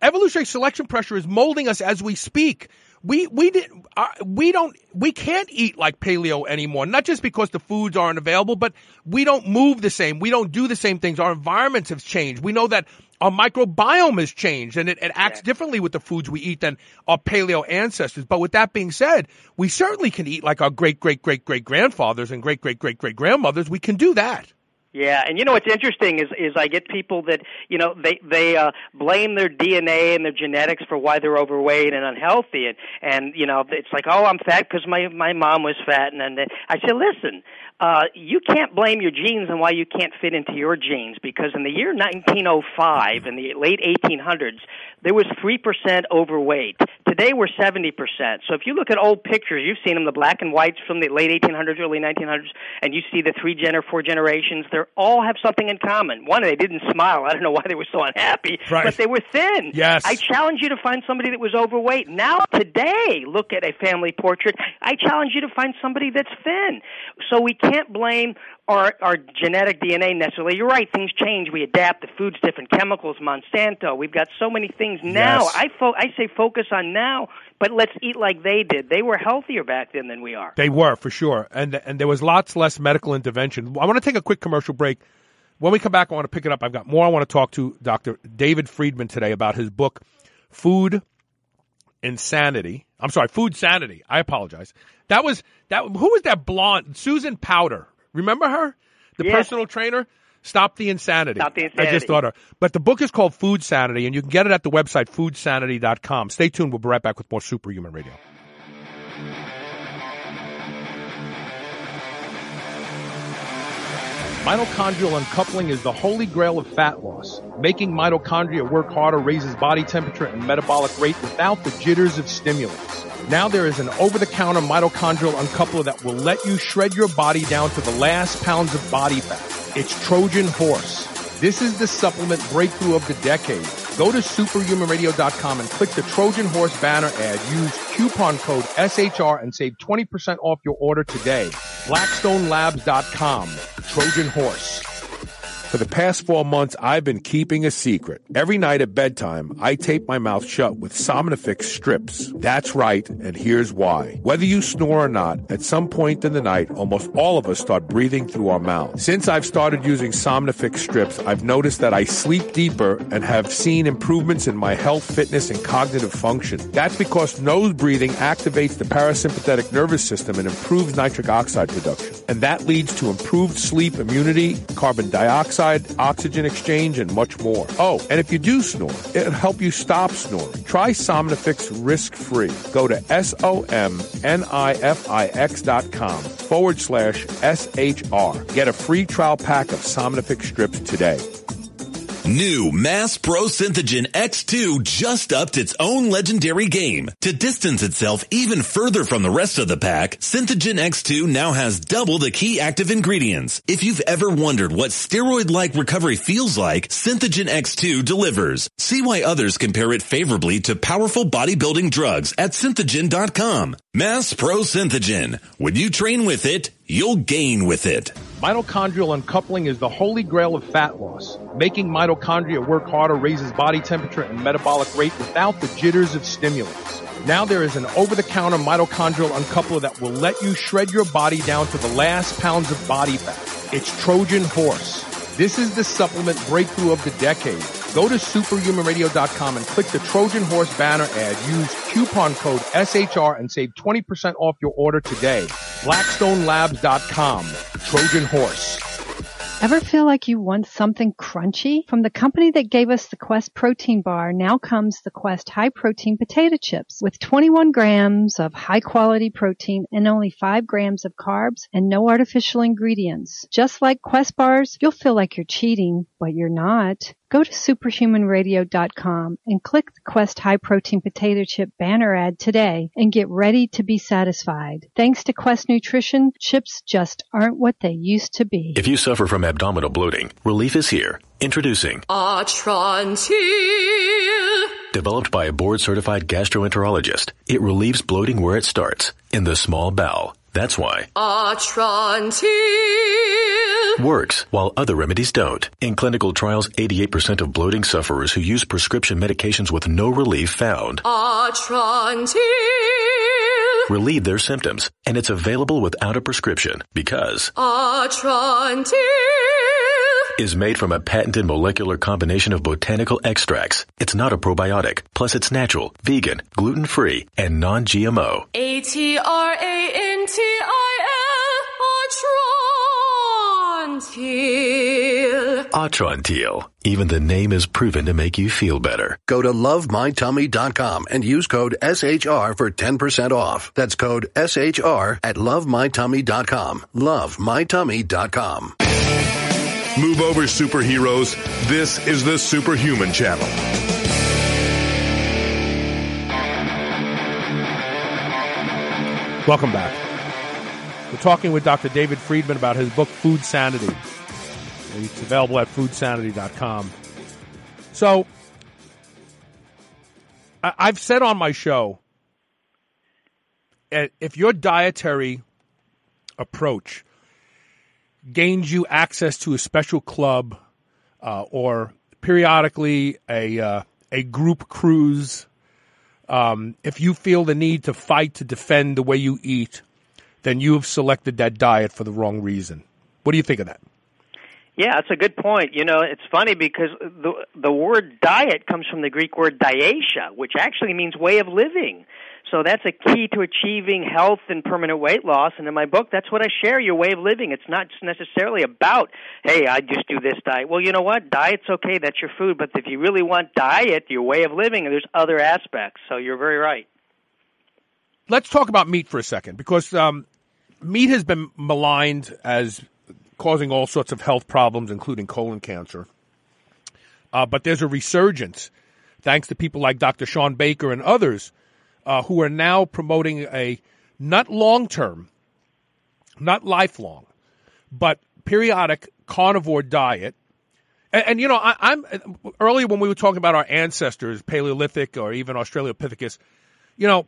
evolutionary selection pressure is molding us as we speak. We we did uh, we don't we can't eat like paleo anymore. Not just because the foods aren't available, but we don't move the same. We don't do the same things. Our environments have changed. We know that our microbiome has changed and it, it acts differently with the foods we eat than our paleo ancestors. But with that being said, we certainly can eat like our great great great great grandfathers and great great great great grandmothers. We can do that. Yeah, and you know what's interesting is is I get people that you know they they uh, blame their DNA and their genetics for why they're overweight and unhealthy, and and you know it's like oh I'm fat because my my mom was fat, and then I say listen, uh, you can't blame your genes and why you can't fit into your genes because in the year 1905 in the late 1800s there was three percent overweight. Today we're 70 percent. So if you look at old pictures, you've seen them the black and whites from the late 1800s, early 1900s, and you see the three gen or four generations. They all have something in common. One, they didn't smile. I don't know why they were so unhappy, Right. but they were thin. Yes. I challenge you to find somebody that was overweight. Now, today, look at a family portrait. I challenge you to find somebody that's thin. So we can't blame our, our genetic DNA necessarily. You're right, things change. We adapt. The food's different. Chemicals, Monsanto. We've got so many things now. Yes. I, fo- I say focus on now, but let's eat like they did. They were healthier back then than we are. They were for sure, and and there was lots less medical intervention. I want to take a quick commercial break. When we come back, I want to pick it up. I've got more. I want to talk to Dr. David Friedman today about his book, Food Insanity. I'm sorry, Food Sanity. I apologize. That was that. Who was that blonde Susan Powter? Remember her, the Yes. personal trainer. Stop the insanity. Stop the insanity. I just thought her. But the book is called Food Sanity, and you can get it at the website foodsanity.com. Stay tuned. We'll be right back with more Superhuman Radio. Mitochondrial uncoupling is the holy grail of fat loss. Making mitochondria work harder raises body temperature and metabolic rate without the jitters of stimulants. Now there is an over-the-counter mitochondrial uncoupler that will let you shred your body down to the last pounds of body fat. It's Trojan Horse. This is the supplement breakthrough of the decade. Go to superhumanradio.com and click the Trojan Horse banner ad. Use coupon code SHR and save 20% off your order today. BlackstoneLabs.com. Trojan Horse. For the past four months, I've been keeping a secret. Every night at bedtime, I tape my mouth shut with Somnifix strips. That's right, and here's why. Whether you snore or not, at some point in the night, almost all of us start breathing through our mouth. Since I've started using Somnifix strips, I've noticed that I sleep deeper and have seen improvements in my health, fitness, and cognitive function. That's because nose breathing activates the parasympathetic nervous system and improves nitric oxide production. And that leads to improved sleep immunity, carbon dioxide, oxygen exchange, and much more. Oh, and if you do snore, it'll help you stop snoring. Try Somnifix risk-free. Go to S-O-M-N-I-F-I-X dot com forward slash S-H-R. Get a free trial pack of Somnifix strips today. New Mass Pro Synthogen X2 just upped its own legendary game. To distance itself even further from the rest of the pack, Synthogen X2 now has double the key active ingredients. If you've ever wondered what steroid-like recovery feels like, Synthogen X2 delivers. See why others compare it favorably to powerful bodybuilding drugs at synthogen.com. Mass Pro Synthogen. When you train with it, you'll gain with it. Mitochondrial uncoupling is the holy grail of fat loss. Making mitochondria work harder raises body temperature and metabolic rate without the jitters of stimulants. Now there is an over-the-counter mitochondrial uncoupler that will let you shred your body down to the last pounds of body fat. It's Trojan Horse. This is the supplement breakthrough of the decade. Go to superhumanradio.com and click the Trojan Horse banner ad. Use coupon code SHR and save 20% off your order today. BlackstoneLabs.com. Trojan Horse. Ever feel like you want something crunchy? From the company that gave us the Quest protein bar, now comes the Quest high protein potato chips with 21 grams of high quality protein and only 5 grams of carbs and no artificial ingredients. Just like Quest bars, you'll feel like you're cheating, but you're not. Go to superhumanradio.com and click the Quest High Protein Potato Chip banner ad today and get ready to be satisfied. Thanks to Quest Nutrition, chips just aren't what they used to be. If you suffer from abdominal bloating, relief is here. Introducing Atrantil. Developed by a board certified gastroenterologist, it relieves bloating where it starts, in the small bowel. That's why Atrantil. works while other remedies don't. In clinical trials, 88% of bloating sufferers who use prescription medications with no relief found Atrantil. relieve their symptoms, and it's available without a prescription because Atrantil. is made from a patented molecular combination of botanical extracts. It's not a probiotic. Plus, it's natural, vegan, gluten-free, and non-GMO. A T R A N T I L. Atrantil. Atrantil. Even the name is proven to make you feel better. Go to lovemytummy.com and use code SHR for 10% off. That's code SHR at lovemytummy.com. Lovemytummy.com. Move over, superheroes. This is the Superhuman Channel. Welcome back. We're talking with Dr. David Friedman about his book, Food Sanity. It's available at foodsanity.com. So, I've said on my show eh, if your dietary approach gains you access to a special club uh, or periodically a, uh, a group cruise, um, if you feel the need to fight to defend the way you eat, then you have selected that diet for the wrong reason. What do you think of that? Yeah, that's a good point. You know, it's funny because the the word diet comes from the Greek word diaita, which actually means way of living. So that's a key to achieving health and permanent weight loss. And in my book, that's what I share, your way of living. It's not just necessarily about, hey, I just do this diet. Well, you know what? Diet's okay, that's your food. But if you really want diet, your way of living, there's other aspects. So you're very right. Let's talk about meat for a second because um, meat has been maligned as causing all sorts of health problems, including colon cancer. Uh, but there's a resurgence thanks to people like Dr. Shawn Baker and others uh, who are now promoting a not long term, not lifelong, but periodic carnivore diet. And, and you know, I, I'm earlier when we were talking about our ancestors, Paleolithic or even Australopithecus, you know,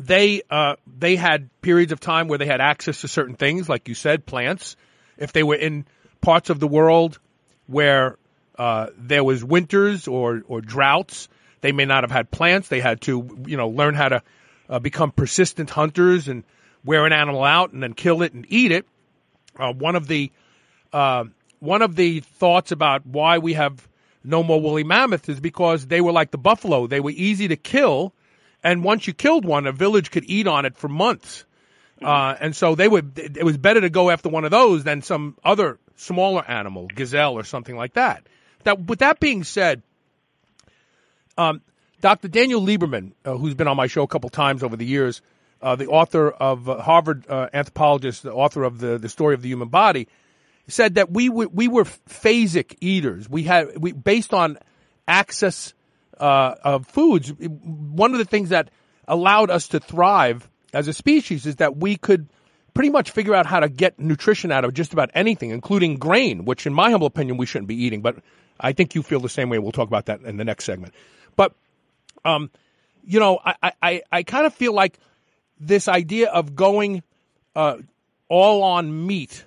they uh, they had periods of time where they had access to certain things, like you said, plants. If they were in parts of the world where uh, there was winters or or droughts, they may not have had plants. They had to you know learn how to uh, become persistent hunters and wear an animal out and then kill it and eat it. Uh, one of the uh, one of the thoughts about why we have no more woolly mammoths is because they were like the buffalo. They were easy to kill, and once you killed one, a village could eat on it for months. Uh, and so they would. It was better to go after one of those than some other smaller animal, gazelle or something like that. That, with that being said, um, Dr. Daniel Lieberman, uh, who's been on my show a couple times over the years, uh, the author of uh, Harvard uh, anthropologist, the author of the the story of the human body, said that we were, we were phasic eaters. We had we based on access uh, of foods. One of the things that allowed us to thrive as a species is that we could pretty much figure out how to get nutrition out of just about anything, including grain, which, in my humble opinion, we shouldn't be eating. But I think you feel the same way. We'll talk about that in the next segment. But, um, you know, I, I, I kind of feel like this idea of going uh, all on meat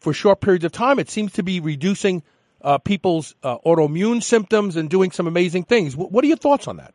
for short periods of time, it seems to be reducing uh, people's uh, autoimmune symptoms and doing some amazing things. W- what are your thoughts on that?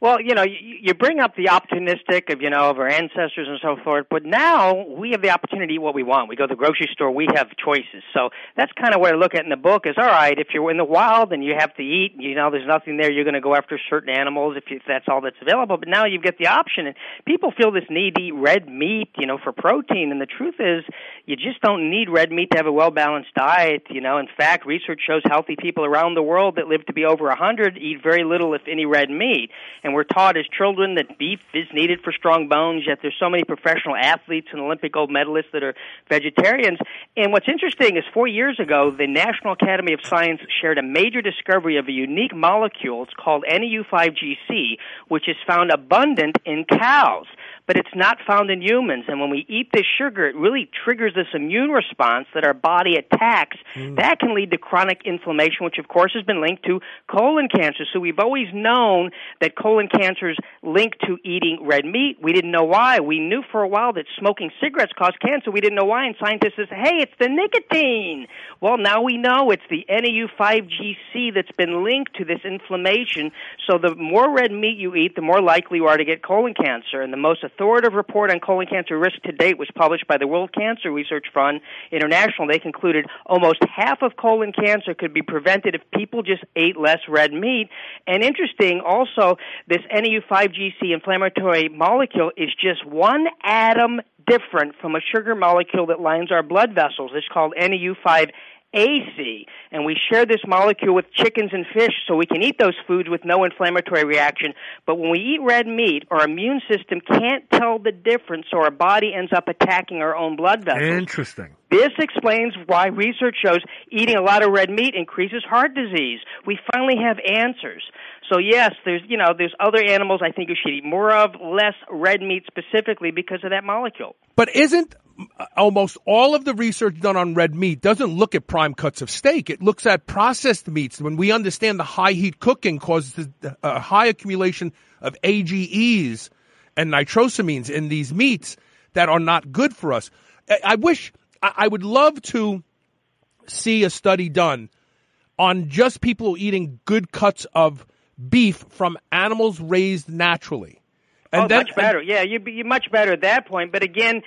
Well, you know, you, you bring up the opportunistic of, you know, of our ancestors and so forth, but now we have the opportunity to eat what we want. We go to the grocery store, we have choices. So that's kind of what I look at in the book is, all right, if you're in the wild and you have to eat, you know, there's nothing there, you're going to go after certain animals if, you, if that's all that's available. But now you've got the option, and people feel this need to eat red meat, you know, for protein. And the truth is, you just don't need red meat to have a well balanced diet. You know, in fact, research shows healthy people around the world that live to be over 100 eat very little, if any, red meat. And we're taught as children that beef is needed for strong bones, yet there's so many professional athletes and Olympic gold medalists that are vegetarians. And what's interesting is four years ago, the National Academy of Science shared a major discovery of a unique molecule. It's called Neu5Gc, which is found abundant in cows but it's not found in humans. And when we eat this sugar, it really triggers this immune response that our body attacks. Mm. That can lead to chronic inflammation, which of course has been linked to colon cancer. So we've always known that colon cancer is linked to eating red meat. We didn't know why. We knew for a while that smoking cigarettes caused cancer. We didn't know why. And scientists said, hey, it's the nicotine. Well, now we know it's the Neu5Gc that's been linked to this inflammation. So the more red meat you eat, the more likely you are to get colon cancer. And the most authoritative report on colon cancer risk to date was published by the World Cancer Research Fund International. They concluded almost half of colon cancer could be prevented if people just ate less red meat. And interesting, also, this Neu5Gc inflammatory molecule is just one atom different from a sugar molecule that lines our blood vessels. It's called Neu5 AC, and we share this molecule with chickens and fish so we can eat those foods with no inflammatory reaction. But when we eat red meat, our immune system can't tell the difference, so our body ends up attacking our own blood vessels. Interesting. This explains why research shows eating a lot of red meat increases heart disease. We finally have answers. So yes, there's you know there's other animals I think you should eat more of, less red meat specifically because of that molecule. But isn't almost all of the research done on red meat doesn't look at prime cuts of steak. It looks at processed meats. When we understand the high heat cooking causes a high accumulation of AGEs and nitrosamines in these meats that are not good for us. I wish, I would love to see a study done on just people eating good cuts of beef from animals raised naturally. And oh, then, much better. yeah, you'd be much better at that point. But again,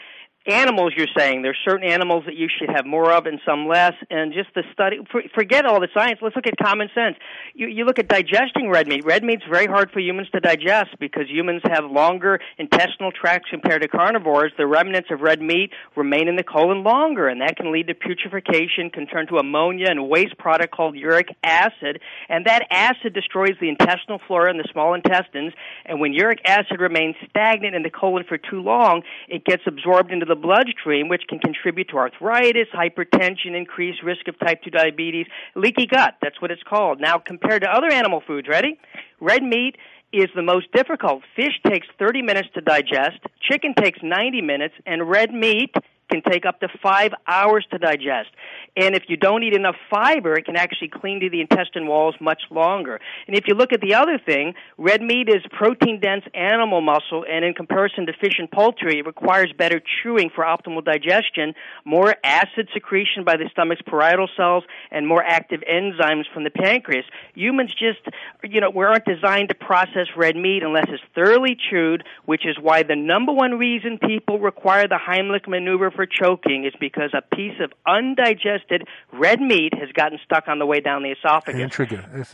animals you're saying. There's certain animals that you should have more of and some less. And just the study forget all the science. Let's look at common sense. You you look at digesting red meat. Red meat's very hard for humans to digest because humans have longer intestinal tracts compared to carnivores. The remnants of red meat remain in the colon longer and that can lead to putrefaction can turn to ammonia and a waste product called uric acid. And that acid destroys the intestinal flora in the small intestines. And when uric acid remains stagnant in the colon for too long it gets absorbed into the bloodstream, which can contribute to arthritis, hypertension, increased risk of type 2 diabetes, leaky gut. That's what it's called. Now, compared to other animal foods, ready? Red meat is the most difficult. Fish takes 30 minutes to digest, chicken takes 90 minutes, and red meat can take up to five hours to digest. And if you don't eat enough fiber, it can actually cling to the intestine walls much longer. And if you look at the other thing, red meat is protein dense animal muscle, and in comparison to fish and poultry, it requires better chewing for optimal digestion, more acid secretion by the stomach's parietal cells, and more active enzymes from the pancreas. Humans just, you know, we aren't designed to process red meat unless it's thoroughly chewed, which is why the number one reason people require the Heimlich maneuver for choking is because a piece of undigested red meat has gotten stuck on the way down the esophagus.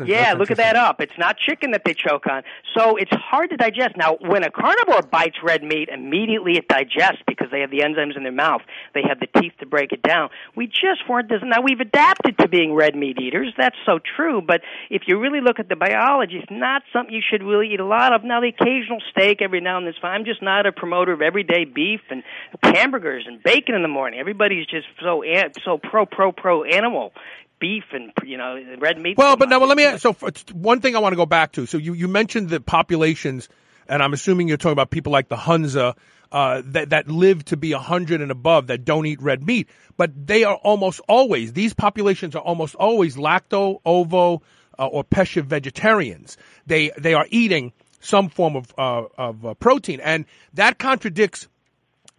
yeah, look at that up. It's not chicken that they choke on. So it's hard to digest. Now, when a carnivore bites red meat, immediately it digests because they have the enzymes in their mouth. They have the teeth to break it down. We just weren't. Now, we've adapted to being red meat eaters. That's so true. But if you really look at the biology, it's not something you should really eat a lot of. Now, the occasional steak every now and then is fine. I'm just not a promoter of everyday beef and hamburgers and bacon in the morning. Everybody's just so so pro pro pro animal beef and you know red meat. Well, but now well, let me ask, so one thing I want to go back to. So you you mentioned the populations, and I'm assuming you're talking about people like the Hunza. Uh, that that live to be 100 and above that don't eat red meat, but they are almost always these populations are almost always lacto, ovo, uh, or pesce vegetarians. They they are eating some form of uh, of uh, protein, and that contradicts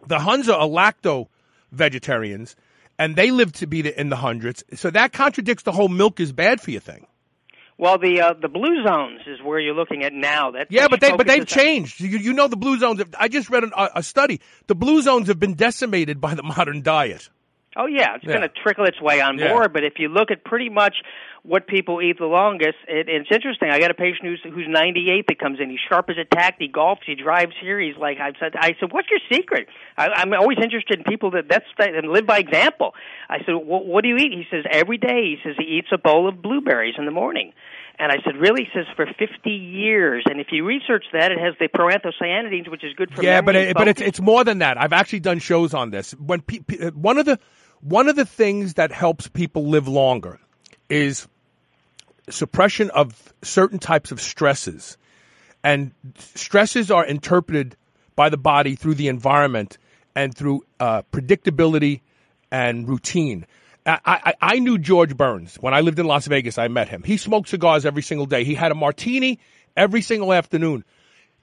the Huns are lacto vegetarians and they live to be in the hundreds. So that contradicts the whole milk is bad for you thing. Well, the uh, the blue zones is where you're looking at now. That yeah, but they but they've changed. You, you know the blue zones. I just read an, a study. The blue zones have been decimated by the modern diet. Oh yeah, it's Yeah. going to trickle its way on Yeah. board. But if you look at pretty much what people eat the longest, it, it's interesting. I got a patient who's who's 98 that comes in. He's sharp as a tack. He golfs. He drives here. He's like I said. I said, "What's your secret?" I, I'm always interested in people that that's that, and live by example. I said, well, "What do you eat?" He says, "Every day." He says he eats a bowl of blueberries in the morning. And I said, really? He says, for 50 years. And if you research that, it has the proanthocyanidins, which is good for yeah, memory but it, but it's it's more than that. I've actually done shows on this. When pe- pe- one of the one of the things that helps people live longer is suppression of certain types of stresses, and stresses are interpreted by the body through the environment and through uh, predictability and routine. I, I, I knew George Burns when I lived in Las Vegas. I met him. He smoked cigars every single day. He had a martini every single afternoon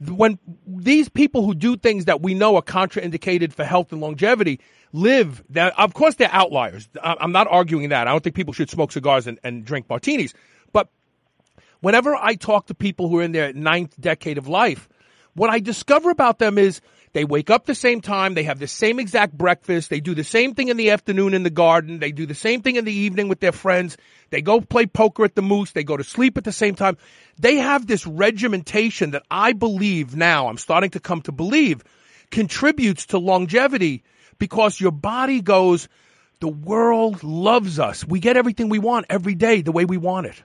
when these people who do things that we know are contraindicated for health and longevity live that of course they're outliers. I'm not arguing that. I don't think people should smoke cigars and, and drink martinis. But whenever i talk to people who are in their ninth decade of life what i discover about them is they wake up the same time they have the same exact breakfast they do the same thing in the afternoon in the garden they do the same thing in the evening with their friends they go play poker at the moose they go to sleep at the same time. They have this regimentation that i believe now i'm starting to come to believe contributes to longevity because your body goes the world loves us we get everything we want every day the way we want it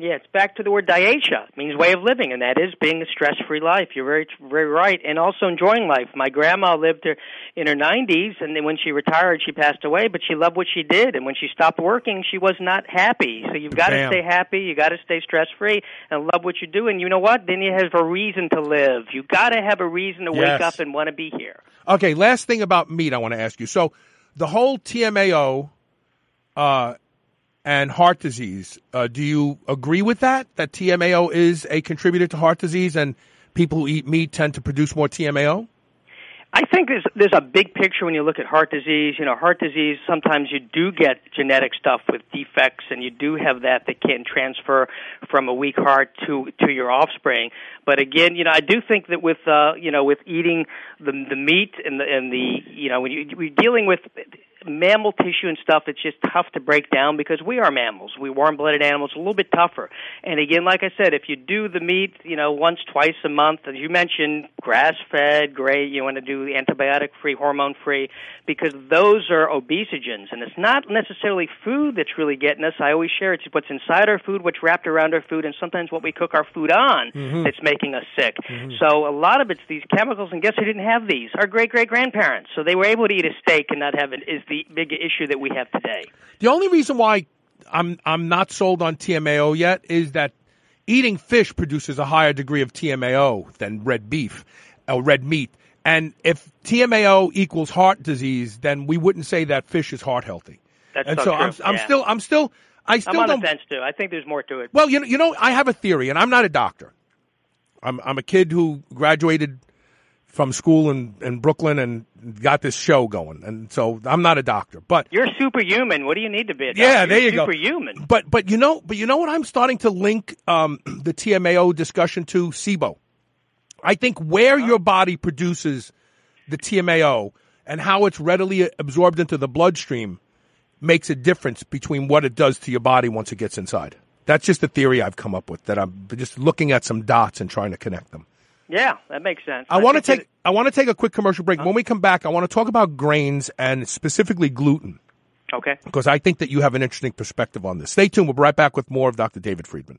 Yeah, it's back to the word diaita. It means way of living, and that is being a stress-free life. You're very, very right, and also enjoying life. My grandma lived her in her 90s, and then when she retired, she passed away. But she loved what she did, and when she stopped working, she was not happy. So you've got to stay happy. You got to stay stress-free, and love what you do. And you know what? Then you have a reason to live. You got to have a reason to wake up and want to be here. Okay, last thing about meat I want to ask you. So the whole TMAO uh, and heart disease, uh, do you agree with that? That TMAO is a contributor to heart disease and people who eat meat tend to produce more TMAO? I think there's there's a big picture when you look at heart disease. You know, heart disease sometimes you do get genetic stuff with defects, and you do have that that can transfer from a weak heart to to your offspring. But again, you know, I do think that with uh, you know with eating the the meat and the and the you know when you we're dealing with mammal tissue and stuff, it's just tough to break down because we are mammals. We warm-blooded animals, a little bit tougher. And again, like I said, if you do the meat, you know, once, twice a month, as you mentioned, grass-fed, great. You want to do antibiotic-free, hormone-free, because those are obesogens, and it's not necessarily food that's really getting us. I always share it's what's inside our food, what's wrapped around our food, and sometimes what we cook our food on Mhm. that's making us sick. So a lot of it's these chemicals, and guess who didn't have these? Our great great grandparents. So they were able to eat a steak and not have it. The big issue that we have today. The only reason why I'm I'm not sold on TMAO yet is that eating fish produces a higher degree of TMAO than red beef or red meat. And if TMAO equals heart disease, then we wouldn't say that fish is heart healthy. That's and so so I'm, I'm yeah. still I'm still I still I'm on don't the fence too. I think there's more to it. Well, you know, you know, I have a theory, and I'm not a doctor. I'm I'm a kid who graduated from school in, in Brooklyn and got this show going, and so I'm not a doctor. But You're superhuman. What do you need to be? A yeah, there You're you go. Superhuman. But but you know, but you know what? I'm starting to link um, the TMAO discussion to SIBO. I think where your body produces the TMAO and how it's readily absorbed into the bloodstream makes a difference between what it does to your body once it gets inside. That's just a theory I've come up with that I'm just looking at some dots and trying to connect them. Yeah, that makes sense. I want to take I want to take a quick commercial break. When we come back, I want to talk about grains and specifically gluten Okay. because I think that you have an interesting perspective on this. Stay tuned. We'll be right back with more of Dr. David Friedman.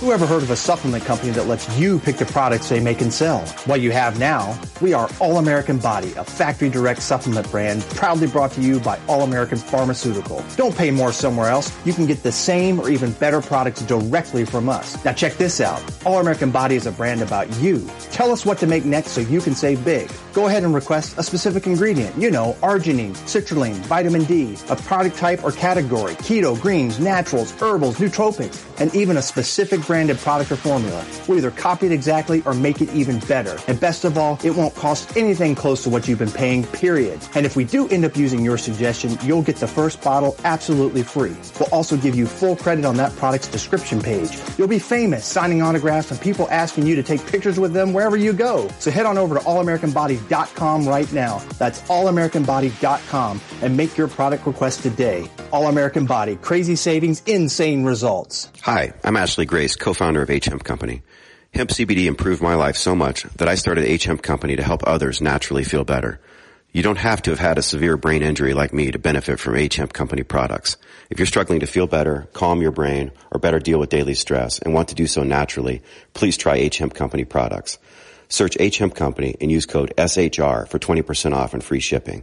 Who ever heard of a supplement company that lets you pick the products they make and sell? What you have now, we are All American Body, a factory direct supplement brand proudly brought to you by All American Pharmaceutical. Don't pay more somewhere else. You can get the same or even better products directly from us. Now check this out. All American Body is a brand about you. Tell us what to make next so you can save big. Go ahead and request a specific ingredient. You know, arginine, citrulline, vitamin D, a product type or category, keto, greens, naturals, herbals, nootropics, and even a specific branded product or formula. We'll either copy it exactly or make it even better. And best of all, it won't cost anything close to what you've been paying, period. And if we do end up using your suggestion, you'll get the first bottle absolutely free. We'll also give you full credit on that product's description page. You'll be famous signing autographs and people asking you to take pictures with them wherever you go. So head on over to allamericanbody.com right now. That's allamericanbody.com and make your product request today. All American Body, crazy savings, insane results. Hi, I'm Ashley Grace, co-founder of H Hemp Company. Hemp CBD improved my life so much that I started H Hemp Company to help others naturally feel better. You don't have to have had a severe brain injury like me to benefit from H Hemp Company products. If you're struggling to feel better, calm your brain, or better deal with daily stress and want to do so naturally, please try H Hemp Company products. Search H Hemp Company and use code SHR for 20% off and free shipping.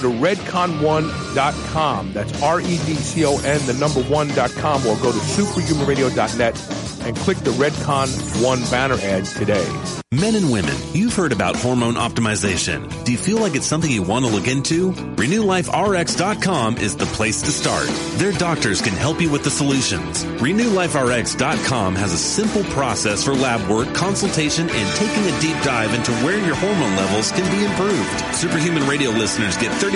to redcon1.com. That's R-E-D-C-O-N, the number one.com, or go to superhumanradio.net and click the Redcon 1 banner ad today. Men and women, you've heard about hormone optimization. Do you feel like it's something you want to look into? RenewLifeRx.com is the place to start. Their doctors can help you with the solutions. RenewLifeRx.com has a simple process for lab work, consultation, and taking a deep dive into where your hormone levels can be improved. Superhuman Radio listeners get 30%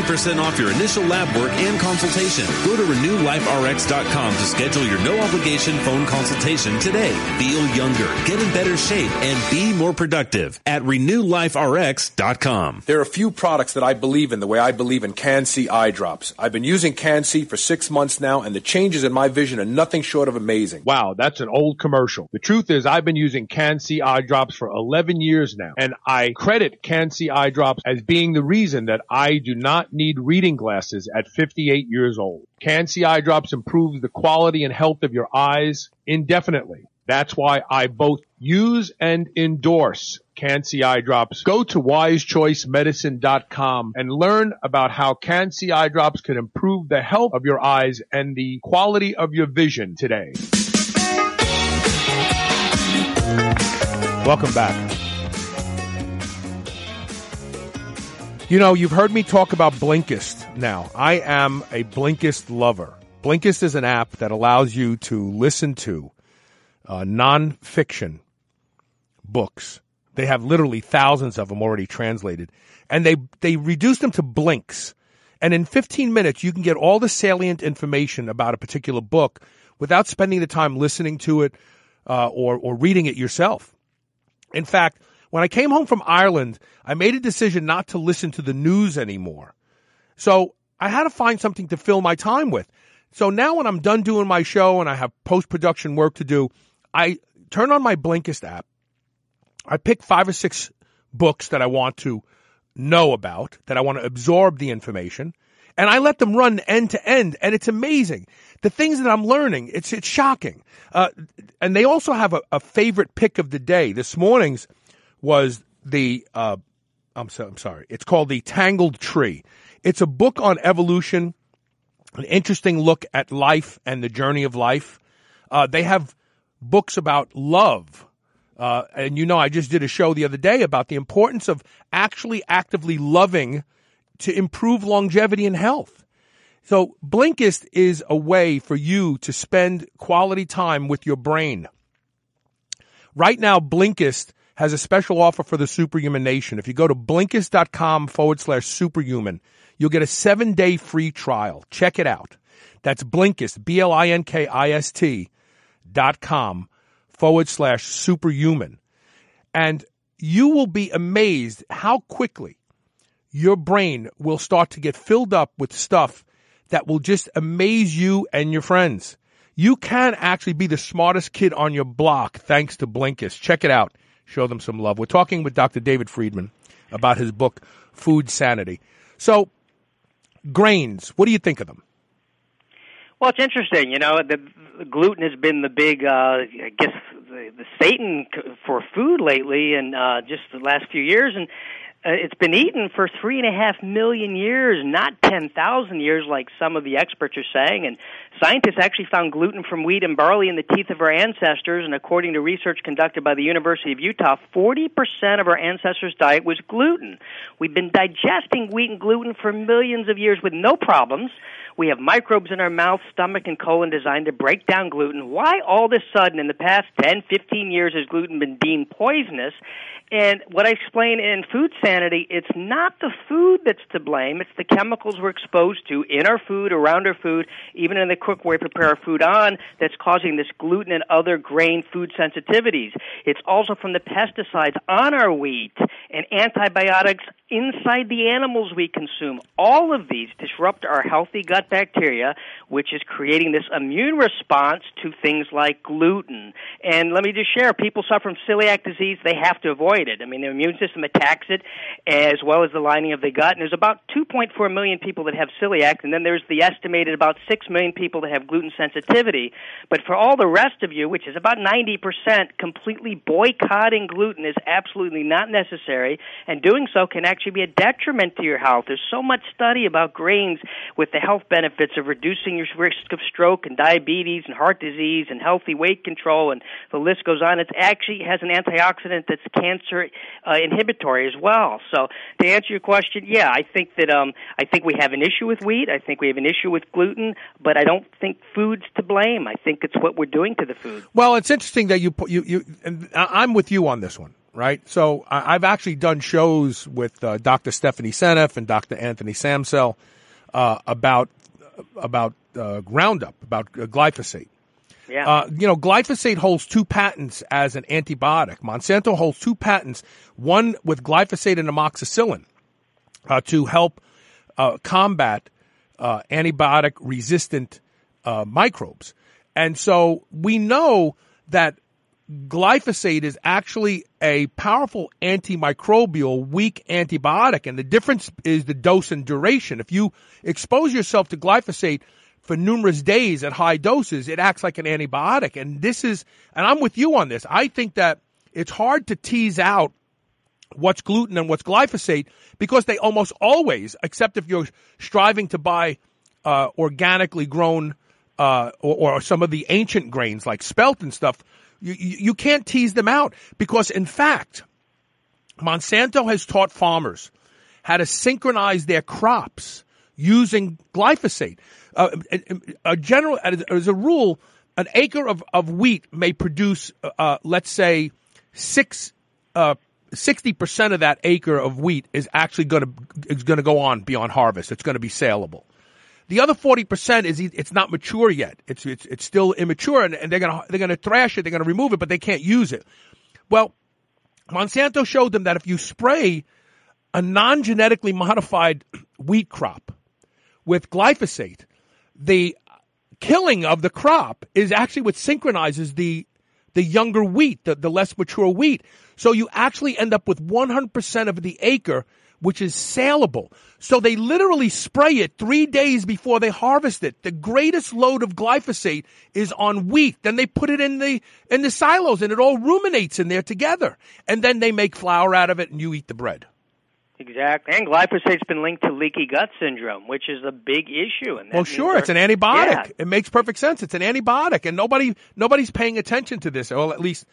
off your initial lab work and consultation. Go to RenewLifeRx.com to schedule your no obligation phone consultation today. Feel younger, get in better shape, and be more productive at RenewLifeRx.com. There are a few products that I believe in the way I believe in Can-C eye drops. I've been using Can-C for six months now, and the changes in my vision are nothing short of amazing. Wow, that's an old commercial. The truth is, I've been using Can-C eye drops for 11 years now, and I credit Can-C eye drops as being the reason that I do not need reading glasses at 58 years old. Can-C eye drops improves the quality and health of your eyes indefinitely. That's why I both use and endorse Can-C eye drops. Go to wisechoicemedicine.com and learn about how Can-C eye drops can improve the health of your eyes and the quality of your vision today. Welcome back. You know, you've heard me talk about Blinkist now. I am a Blinkist lover. Blinkist is an app that allows you to listen to uh, nonfiction books. They have literally thousands of them already translated, and they they reduce them to blinks. And in 15 minutes, you can get all the salient information about a particular book without spending the time listening to it uh, or or reading it yourself. In fact, when I came home from Ireland, I made a decision not to listen to the news anymore. So I had to find something to fill my time with. So now when I'm done doing my show and I have post production work to do, I turn on my Blinkist app. I pick five or six books that I want to know about, that I want to absorb the information, and I let them run end to end, and it's amazing. The things that I'm learning, it's it's shocking. Uh, and they also have a, a, favorite pick of the day. This morning's was the uh, I'm so, I'm sorry. It's called the Tangled Tree. It's a book on evolution, an interesting look at life and the journey of life. Uh, they have books about love. Uh, and you know, I just did a show the other day about the importance of actually actively loving to improve longevity and health. So Blinkist is a way for you to spend quality time with your brain. Right now, Blinkist has a special offer for the superhuman nation. If you go to blinkist.com forward slash superhuman, you'll get a seven day free trial. Check it out. That's Blinkist, B L I N K I S T dot com forward slash superhuman. And you will be amazed how quickly your brain will start to get filled up with stuff that will just amaze you and your friends. You can actually be the smartest kid on your block thanks to Blinkist. Check it out. Show them some love. We're talking with Dr. David Friedman about his book, Food Sanity. So, grains, what do you think of them? Well, it's interesting. You know, the, the gluten has been the big, uh, I guess, the, the Satan for food lately, and uh, just the last few years. And uh, it's been eaten for three and a half million years, not 10,000 years like some of the experts are saying. And scientists actually found gluten from wheat and barley in the teeth of our ancestors. And according to research conducted by the University of Utah, 40% of our ancestors' diet was gluten. We've been digesting wheat and gluten for millions of years with no problems. We have microbes in our mouth, stomach, and colon designed to break down gluten. Why all of a sudden in the past 10, 15 years has gluten been deemed poisonous? And what I explain in Food Sanity, it's not the food that's to blame. It's the chemicals we're exposed to in our food, around our food, even in the cookware we prepare our food on that's causing this gluten and other grain food sensitivities. It's also from the pesticides on our wheat and antibiotics inside the animals we consume. All of these disrupt our healthy gut bacteria, which is creating this immune response to things like gluten. And let me just share, people suffer from celiac disease, they have to avoid it. I mean, the immune system attacks it as well as the lining of the gut. And there's about 2.4 million people that have celiac, and then there's the estimated about 6 million people that have gluten sensitivity. But for all the rest of you, which is about 90%, completely boycotting gluten is absolutely not necessary, and doing so can actually be a detriment to your health. There's so much study about grains with the health benefits of reducing your risk of stroke and diabetes and heart disease and healthy weight control, and the list goes on. It actually has an antioxidant that's cancer uh, inhibitory as well. So to answer your question, yeah, I think that um, I think we have an issue with wheat. I think we have an issue with gluten, but I don't think food's to blame. I think it's what we're doing to the food. Well, it's interesting that you you you. I'm with you on this one right? So I've actually done shows with uh, Dr. Stephanie Seneff and Dr. Anthony Samsel uh, about about uh, Roundup, about uh, glyphosate, yeah. Uh, you know, glyphosate holds two patents as an antibiotic. Monsanto holds two patents, one with glyphosate and amoxicillin uh, to help uh, combat uh, antibiotic resistant uh, microbes. And so we know that glyphosate is actually a powerful antimicrobial, weak antibiotic. And the difference is the dose and duration. If you expose yourself to glyphosate, for numerous days at high doses, it acts like an antibiotic. And this is, and I'm with you on this. I think that it's hard to tease out what's gluten and what's glyphosate because they almost always, except if you're striving to buy uh, organically grown uh, or, or, some of the ancient grains like spelt and stuff, you, you can't tease them out because, in fact, Monsanto has taught farmers how to synchronize their crops using glyphosate. Uh, a general, as a rule, an acre of, of wheat may produce, uh, uh let's say, six, uh, 60% of that acre of wheat is actually going to, is going to go on beyond harvest. It's going to be saleable. The other 40% is it's not mature yet. It's, it's, it's still immature and, and they're going to, they're going to thrash it. They're going to remove it, but they can't use it. Well, Monsanto showed them that if you spray a non-genetically modified wheat crop with glyphosate, the killing of the crop is actually what synchronizes the the younger wheat, the, the less mature wheat. So you actually end up with 100% of the acre, which is saleable. So they literally spray it three days before they harvest it. The greatest load of glyphosate is on wheat. Then they put it in the, in the silos and it all ruminates in there together. And then they make flour out of it and you eat the bread. Exactly. And glyphosate's been linked to leaky gut syndrome, which is a big issue. And well, sure, it's an antibiotic. Yeah. It makes perfect sense. It's an antibiotic, and nobody nobody's paying attention to this. Well, at least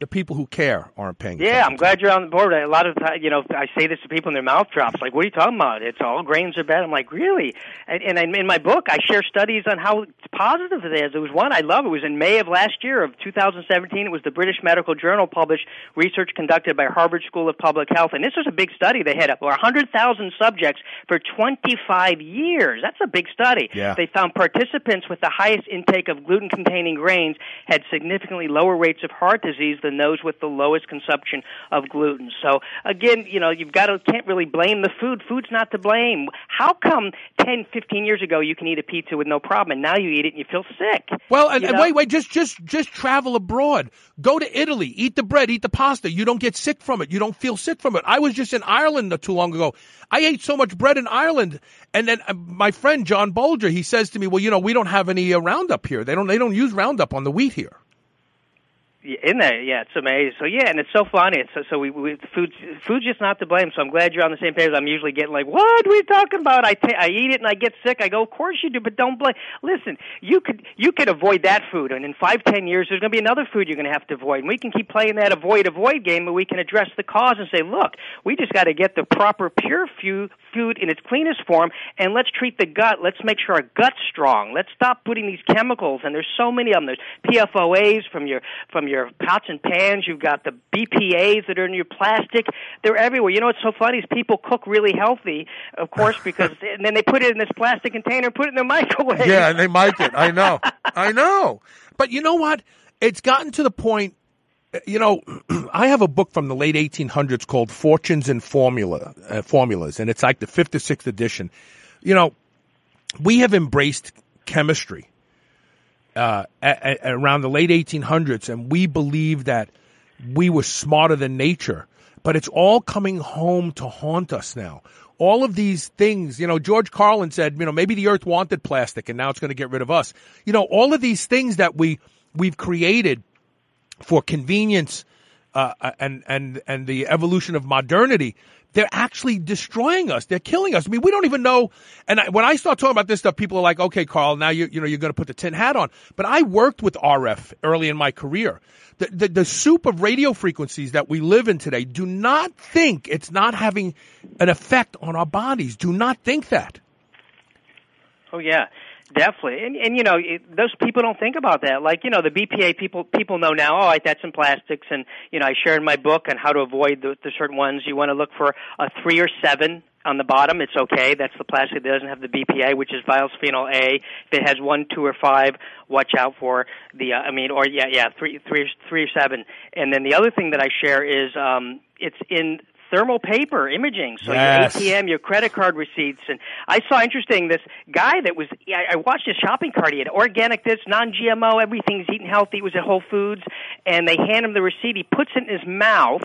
the people who care aren't paying. Yeah, I'm glad you're on the board. A lot of times, you know, I say this to people and their mouth drops. Like, what are you talking about? It's all grains are bad. I'm like, really? And, and in my book, I share studies on how positive it is. There was one I love. It was in May of last year of 2017. It was the British Medical Journal published research conducted by Harvard School of Public Health, and this was a big study. They had over 100,000 subjects for 25 years. That's a big study. Yeah. They found participants with the highest intake of gluten-containing grains had significantly lower rates of heart disease than those with the lowest consumption of gluten. So again, you know, you've got to can't really blame the food. Food's not to blame. How come 10, 15 years ago you can eat a pizza with no problem and now you eat it and you feel sick? Well, and, You and wait, wait, just just just travel abroad. Go to Italy, eat the bread, eat the pasta. You don't get sick from it. You don't feel sick from it. I was just in Ireland not too long ago. I ate so much bread in Ireland, and then uh, my friend John Bolger, he says to me, "Well, you know, we don't have any uh, Roundup here. They don't they don't use Roundup on the wheat here." In there. Yeah, it's amazing. So yeah, and it's so funny. It's so, so we, we food food's just not to blame. So I'm glad you're on the same page. I'm usually getting like, what are we talking about? I I eat it and I get sick. I go, of course you do, but don't blame. Listen, you could you could avoid that food, and in five ten years there's going to be another food you're going to have to avoid. And we can keep playing that avoid avoid game, but we can address the cause and say, look, we just got to get the proper pure food food in its cleanest form, and let's treat the gut. Let's make sure our gut's strong. Let's stop putting these chemicals, and there's so many of them. There's PFOAs from your from your pots and pans. You've got the BPA's that are in your plastic. They're everywhere. You know what's so funny is people cook really healthy, of course, because and then they put it in this plastic container, put it in the microwave. Yeah, and they mic it. I know. I know. But you know what? It's gotten to the point. You know, I have a book from the late 1800s called Fortunes and Formula uh, Formulas, and it's like the fifth or sixth edition. You know, we have embraced chemistry uh, around the late 1800s, and we believe that we were smarter than nature. But it's all coming home to haunt us now. All of these things, you know, George Carlin said, you know, maybe the earth wanted plastic and now it's going to get rid of us. You know, all of these things that we, we've created for convenience, uh, and, and, and the evolution of modernity, they're actually destroying us. They're killing us. I mean, we don't even know. And I, when I start talking about this stuff, people are like, okay, Carl, now you, you know, you're going to put the tin hat on. But I worked with RF early in my career. The, the, the soup of radio frequencies that we live in today, do not think it's not having an effect on our bodies. Do not think that. Oh yeah, definitely. And and you know it, those people don't think about that. Like you know the BPA people people know now. Oh, I that's in plastics, and you know I share in my book on how to avoid the, the certain ones. You want to look for a three or seven on the bottom. It's okay. That's the plastic that doesn't have the BPA, which is bisphenol A. If it has one, two, or five, watch out for the. Uh, I mean, or yeah, yeah, three, three, three or seven. And then the other thing that I share is um, it's in thermal paper imaging. So Yes. your ATM, your credit card receipts, and I saw interesting this guy that was. I I watched his shopping cart. He had organic, this non-GMO, everything's eating healthy. It was at Whole Foods, and they hand him the receipt. He puts it in his mouth.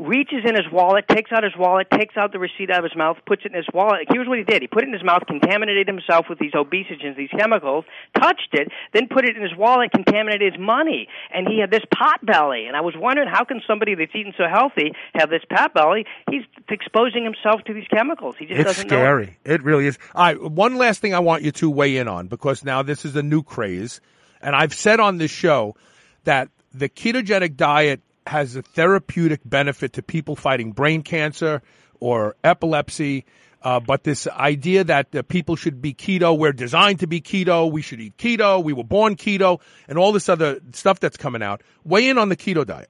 Reaches in his wallet, takes out his wallet, takes out the receipt out of his mouth, puts it in his wallet. Here's what he did. He put it in his mouth, contaminated himself with these obesogens, these chemicals, touched it, then put it in his wallet, contaminated his money. And he had this pot belly. And I was wondering, how can somebody that's eating so healthy have this pot belly? He's exposing himself to these chemicals. He just It's doesn't know. scary. It really is. All right. One last thing I want you to weigh in on because now this is a new craze. And I've said on this show that the ketogenic diet has a therapeutic benefit to people fighting brain cancer or epilepsy. Uh, but this idea that uh, people should be keto, we're designed to be keto, we should eat keto, we were born keto, and all this other stuff that's coming out. Weigh in on the keto diet.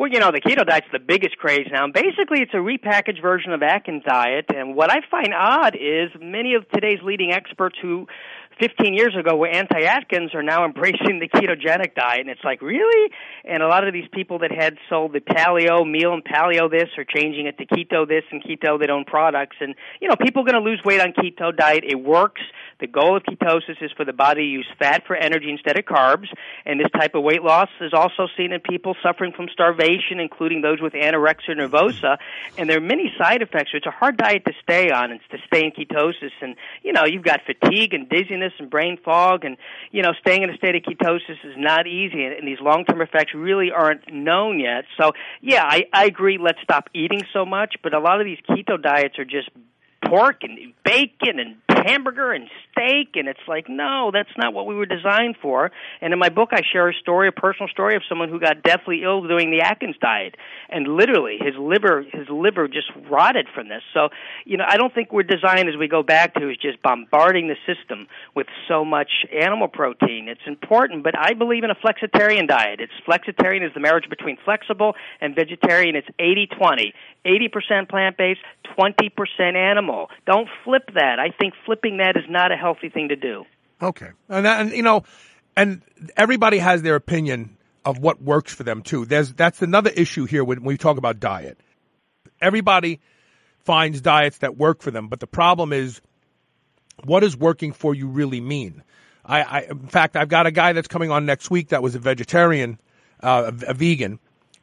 Well, you know, the keto diet's the biggest craze now. Basically, it's a repackaged version of Atkins diet. And what I find odd is many of today's leading experts who 15 years ago were anti-Atkins are now embracing the ketogenic diet. And it's like, really? And a lot of these people that had sold the paleo meal and paleo this are changing it to keto this and keto their own products. And, you know, people are going to lose weight on keto diet. It works. The goal of ketosis is for the body to use fat for energy instead of carbs. And this type of weight loss is also seen in people suffering from starvation, including those with anorexia nervosa. And there are many side effects. So it's a hard diet to stay on. It's to stay in ketosis. And, you know, you've got fatigue and dizziness and brain fog. And, you know, staying in a state of ketosis is not easy. And, and these long-term effects really aren't known yet. So, yeah, I, I agree. Let's stop eating so much. But a lot of these keto diets are just pork and bacon and hamburger and steak and it's like no that's not what we were designed for. And in my book i share a story a personal story of someone who got deathly ill doing the atkins diet and literally his liver his liver just rotted from this. So you know i don't think we're designed as we go back to is just bombarding the system with so much animal protein. It's important but i believe in a flexitarian diet. It's flexitarian is the marriage between flexible and vegetarian. It's 80 20 80% plant based 20% animal. Don't flip that i think flipping that is not a healthy thing to do. Okay, and, and you know, and everybody has their opinion of what works for them too. There's that's another issue here when we talk about diet. Everybody finds diets that work for them, but the problem is, what does working for you really mean? I, I in fact, I've got a guy that's coming on next week that was a vegetarian, uh, a, a, vegan,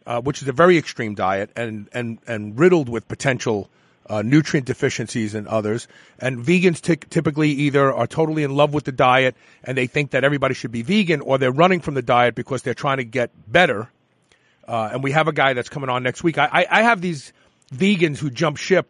uh, which is a very extreme diet and and and riddled with potential uh, nutrient deficiencies and others. And vegans t- typically either are totally in love with the diet and they think that everybody should be vegan, or they're running from the diet because they're trying to get better. Uh, and we have a guy that's coming on next week. I, I, I have these vegans who jump ship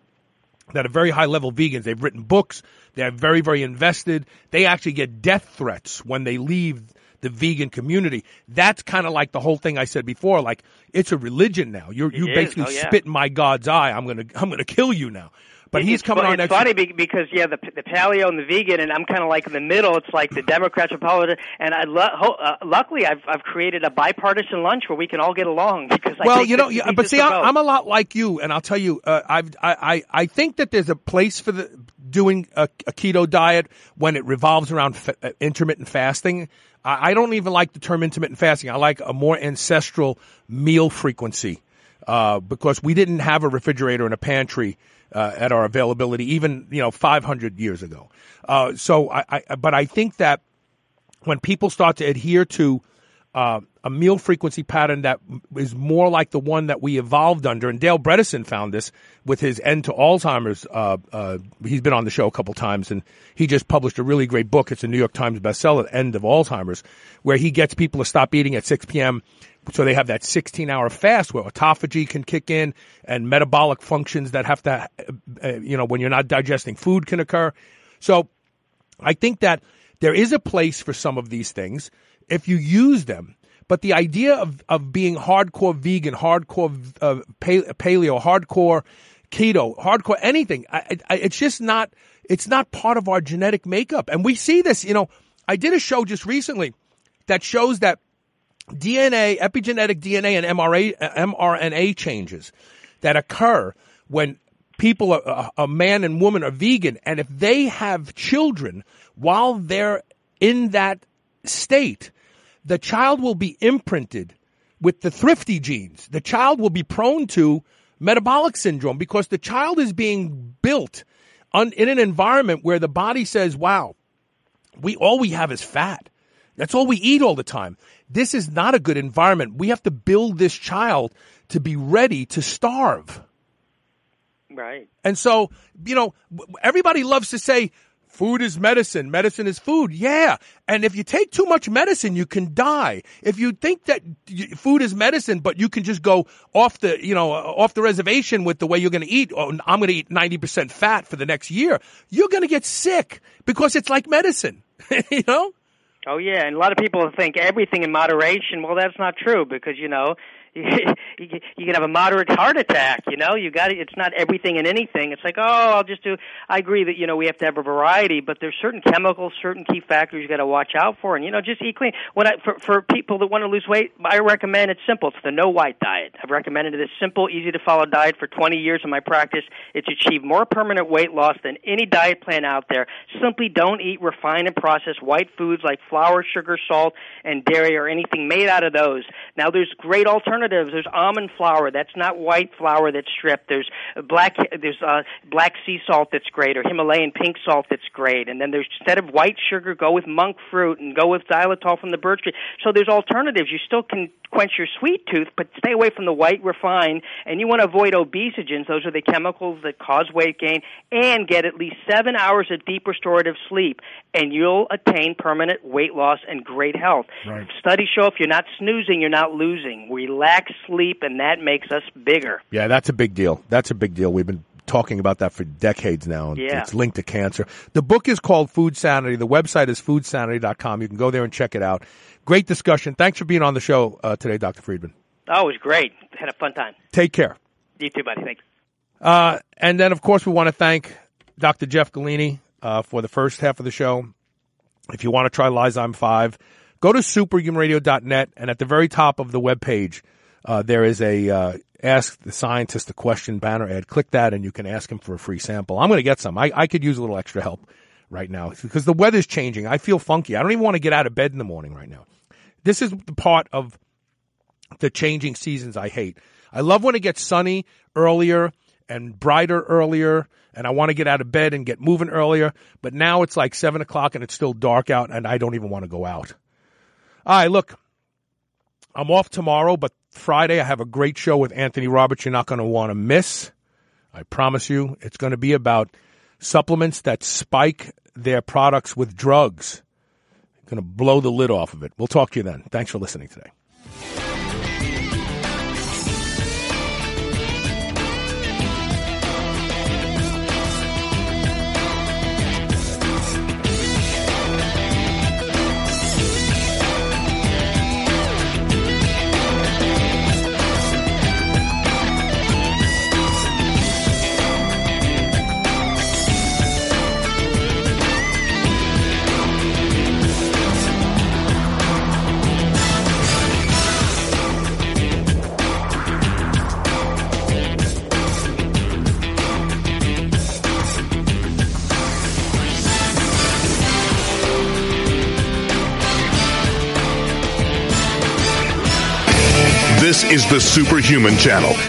that are very high level vegans. They've written books. They're very, very invested. They actually get death threats when they leave the vegan community. That's kind of like the whole thing I said before. Like it's a religion now. You're you basically oh, yeah. spit in my God's eye. I'm gonna I'm gonna kill you now. But he's coming it's on next. funny because yeah, the the paleo and the vegan, and I'm kind of like in the middle. It's like the Democrats, Republicans, and I lo- ho- uh, luckily I've I've created a bipartisan lunch where we can all get along because well, you know, yeah, but see. I, I'm a lot like you, and I'll tell you, uh, I've I, I I think that there's a place for the doing a, a keto diet when it revolves around fa- uh, intermittent fasting. I, I don't even like the term intermittent fasting. I like a more ancestral meal frequency uh, because we didn't have a refrigerator and a pantry uh, at our availability even you know 500 years ago. Uh, so I, I, but I think that when people start to adhere to uh, a meal frequency pattern that is more like the one that we evolved under, and Dale Bredesen found this with his end to Alzheimer's. Uh, uh, he's been on the show a couple times, and he just published a really great book. It's a New York Times bestseller, End of Alzheimer's, where he gets people to stop eating at 6 p.m. So they have that 16 hour fast where autophagy can kick in and metabolic functions that have to, uh, you know, when you're not digesting food can occur. So I think that there is a place for some of these things if you use them. But the idea of, of being hardcore vegan, hardcore uh, paleo, hardcore keto, hardcore anything, I, I, it's just not, it's not part of our genetic makeup. And we see this, you know, I did a show just recently that shows that DNA, epigenetic DNA and MRA, mRNA changes that occur when people, are, a man and woman are vegan, and if they have children while they're in that state, the child will be imprinted with the thrifty genes. The child will be prone to metabolic syndrome because the child is being built on, in an environment where the body says, wow, we, all we have is fat. That's all we eat all the time. This is not a good environment. We have to build this child to be ready to starve. Right. And so, you know, everybody loves to say food is medicine, medicine is food. Yeah. And if you take too much medicine, you can die. If you think that food is medicine, but you can just go off the, you know, uh, off the reservation with the way you're going to eat, oh, I'm going to eat 90% fat for the next year, you're going to get sick because it's like medicine, you know? Oh yeah, and a lot of people think everything in moderation. Well, that's not true because you know you, you can have a moderate heart attack. You know, you got it's not everything and anything. It's like, oh, I'll just do. I agree that you know we have to have a variety, but there's certain chemicals, certain key factors you got to watch out for, and you know, just eat clean. When I for for people that want to lose weight, I recommend it's simple. It's the no white diet. I've recommended this simple, easy to follow diet for 20 years in my practice. It's achieved more permanent weight loss than any diet plan out there. Simply don't eat refined and processed white foods like flour, sugar, salt, and dairy, or anything made out of those. Now, there's great alternatives. There's almond flour. That's not white flour that's stripped. There's black. There's uh, black sea salt that's great, or Himalayan pink salt that's great. And then there's instead of white sugar, go with monk fruit and go with xylitol from the birch tree. So there's alternatives. You still can quench your sweet tooth, but stay away from the white refined. And you want to avoid obesogens. Those are the chemicals that cause weight gain. And get at least seven hours of deep restorative sleep, and you'll attain permanent weight loss and great health. Right. Studies show if you're not snoozing, you're not losing. Relax sleep, and that makes us bigger. Yeah, that's a big deal. That's a big deal. We've been talking about that for decades now. and Yeah. It's linked to cancer. The book is called Food Sanity. The website is foodsanity.com. You can go there and check it out. Great discussion. Thanks for being on the show uh, today, Dr. Friedman. Oh, it was great. Had a fun time. Take care. You too, buddy. Thanks. Uh, and then, of course, we want to thank Dr. Jeff Golini uh, for the first half of the show. If you want to try Lyzme 5, go to superhumanradio.net, and at the very top of the webpage, uh, there is a uh, Ask the Scientist a Question banner ad. Click that, and you can ask him for a free sample. I'm going to get some. I, I could use a little extra help right now because the weather's changing. I feel funky. I don't even want to get out of bed in the morning right now. This is the part of the changing seasons I hate. I love when it gets sunny earlier and brighter earlier, and I want to get out of bed and get moving earlier. But now it's like seven o'clock and it's still dark out, and I don't even want to go out. All right, look, I'm off tomorrow, but Friday I have a great show with Anthony Roberts. You're not going to want to miss. I promise you, it's going to be about supplements that spike their products with drugs. Going to blow the lid off of it. We'll talk to you then. Thanks for listening today. This is the Superhuman Channel.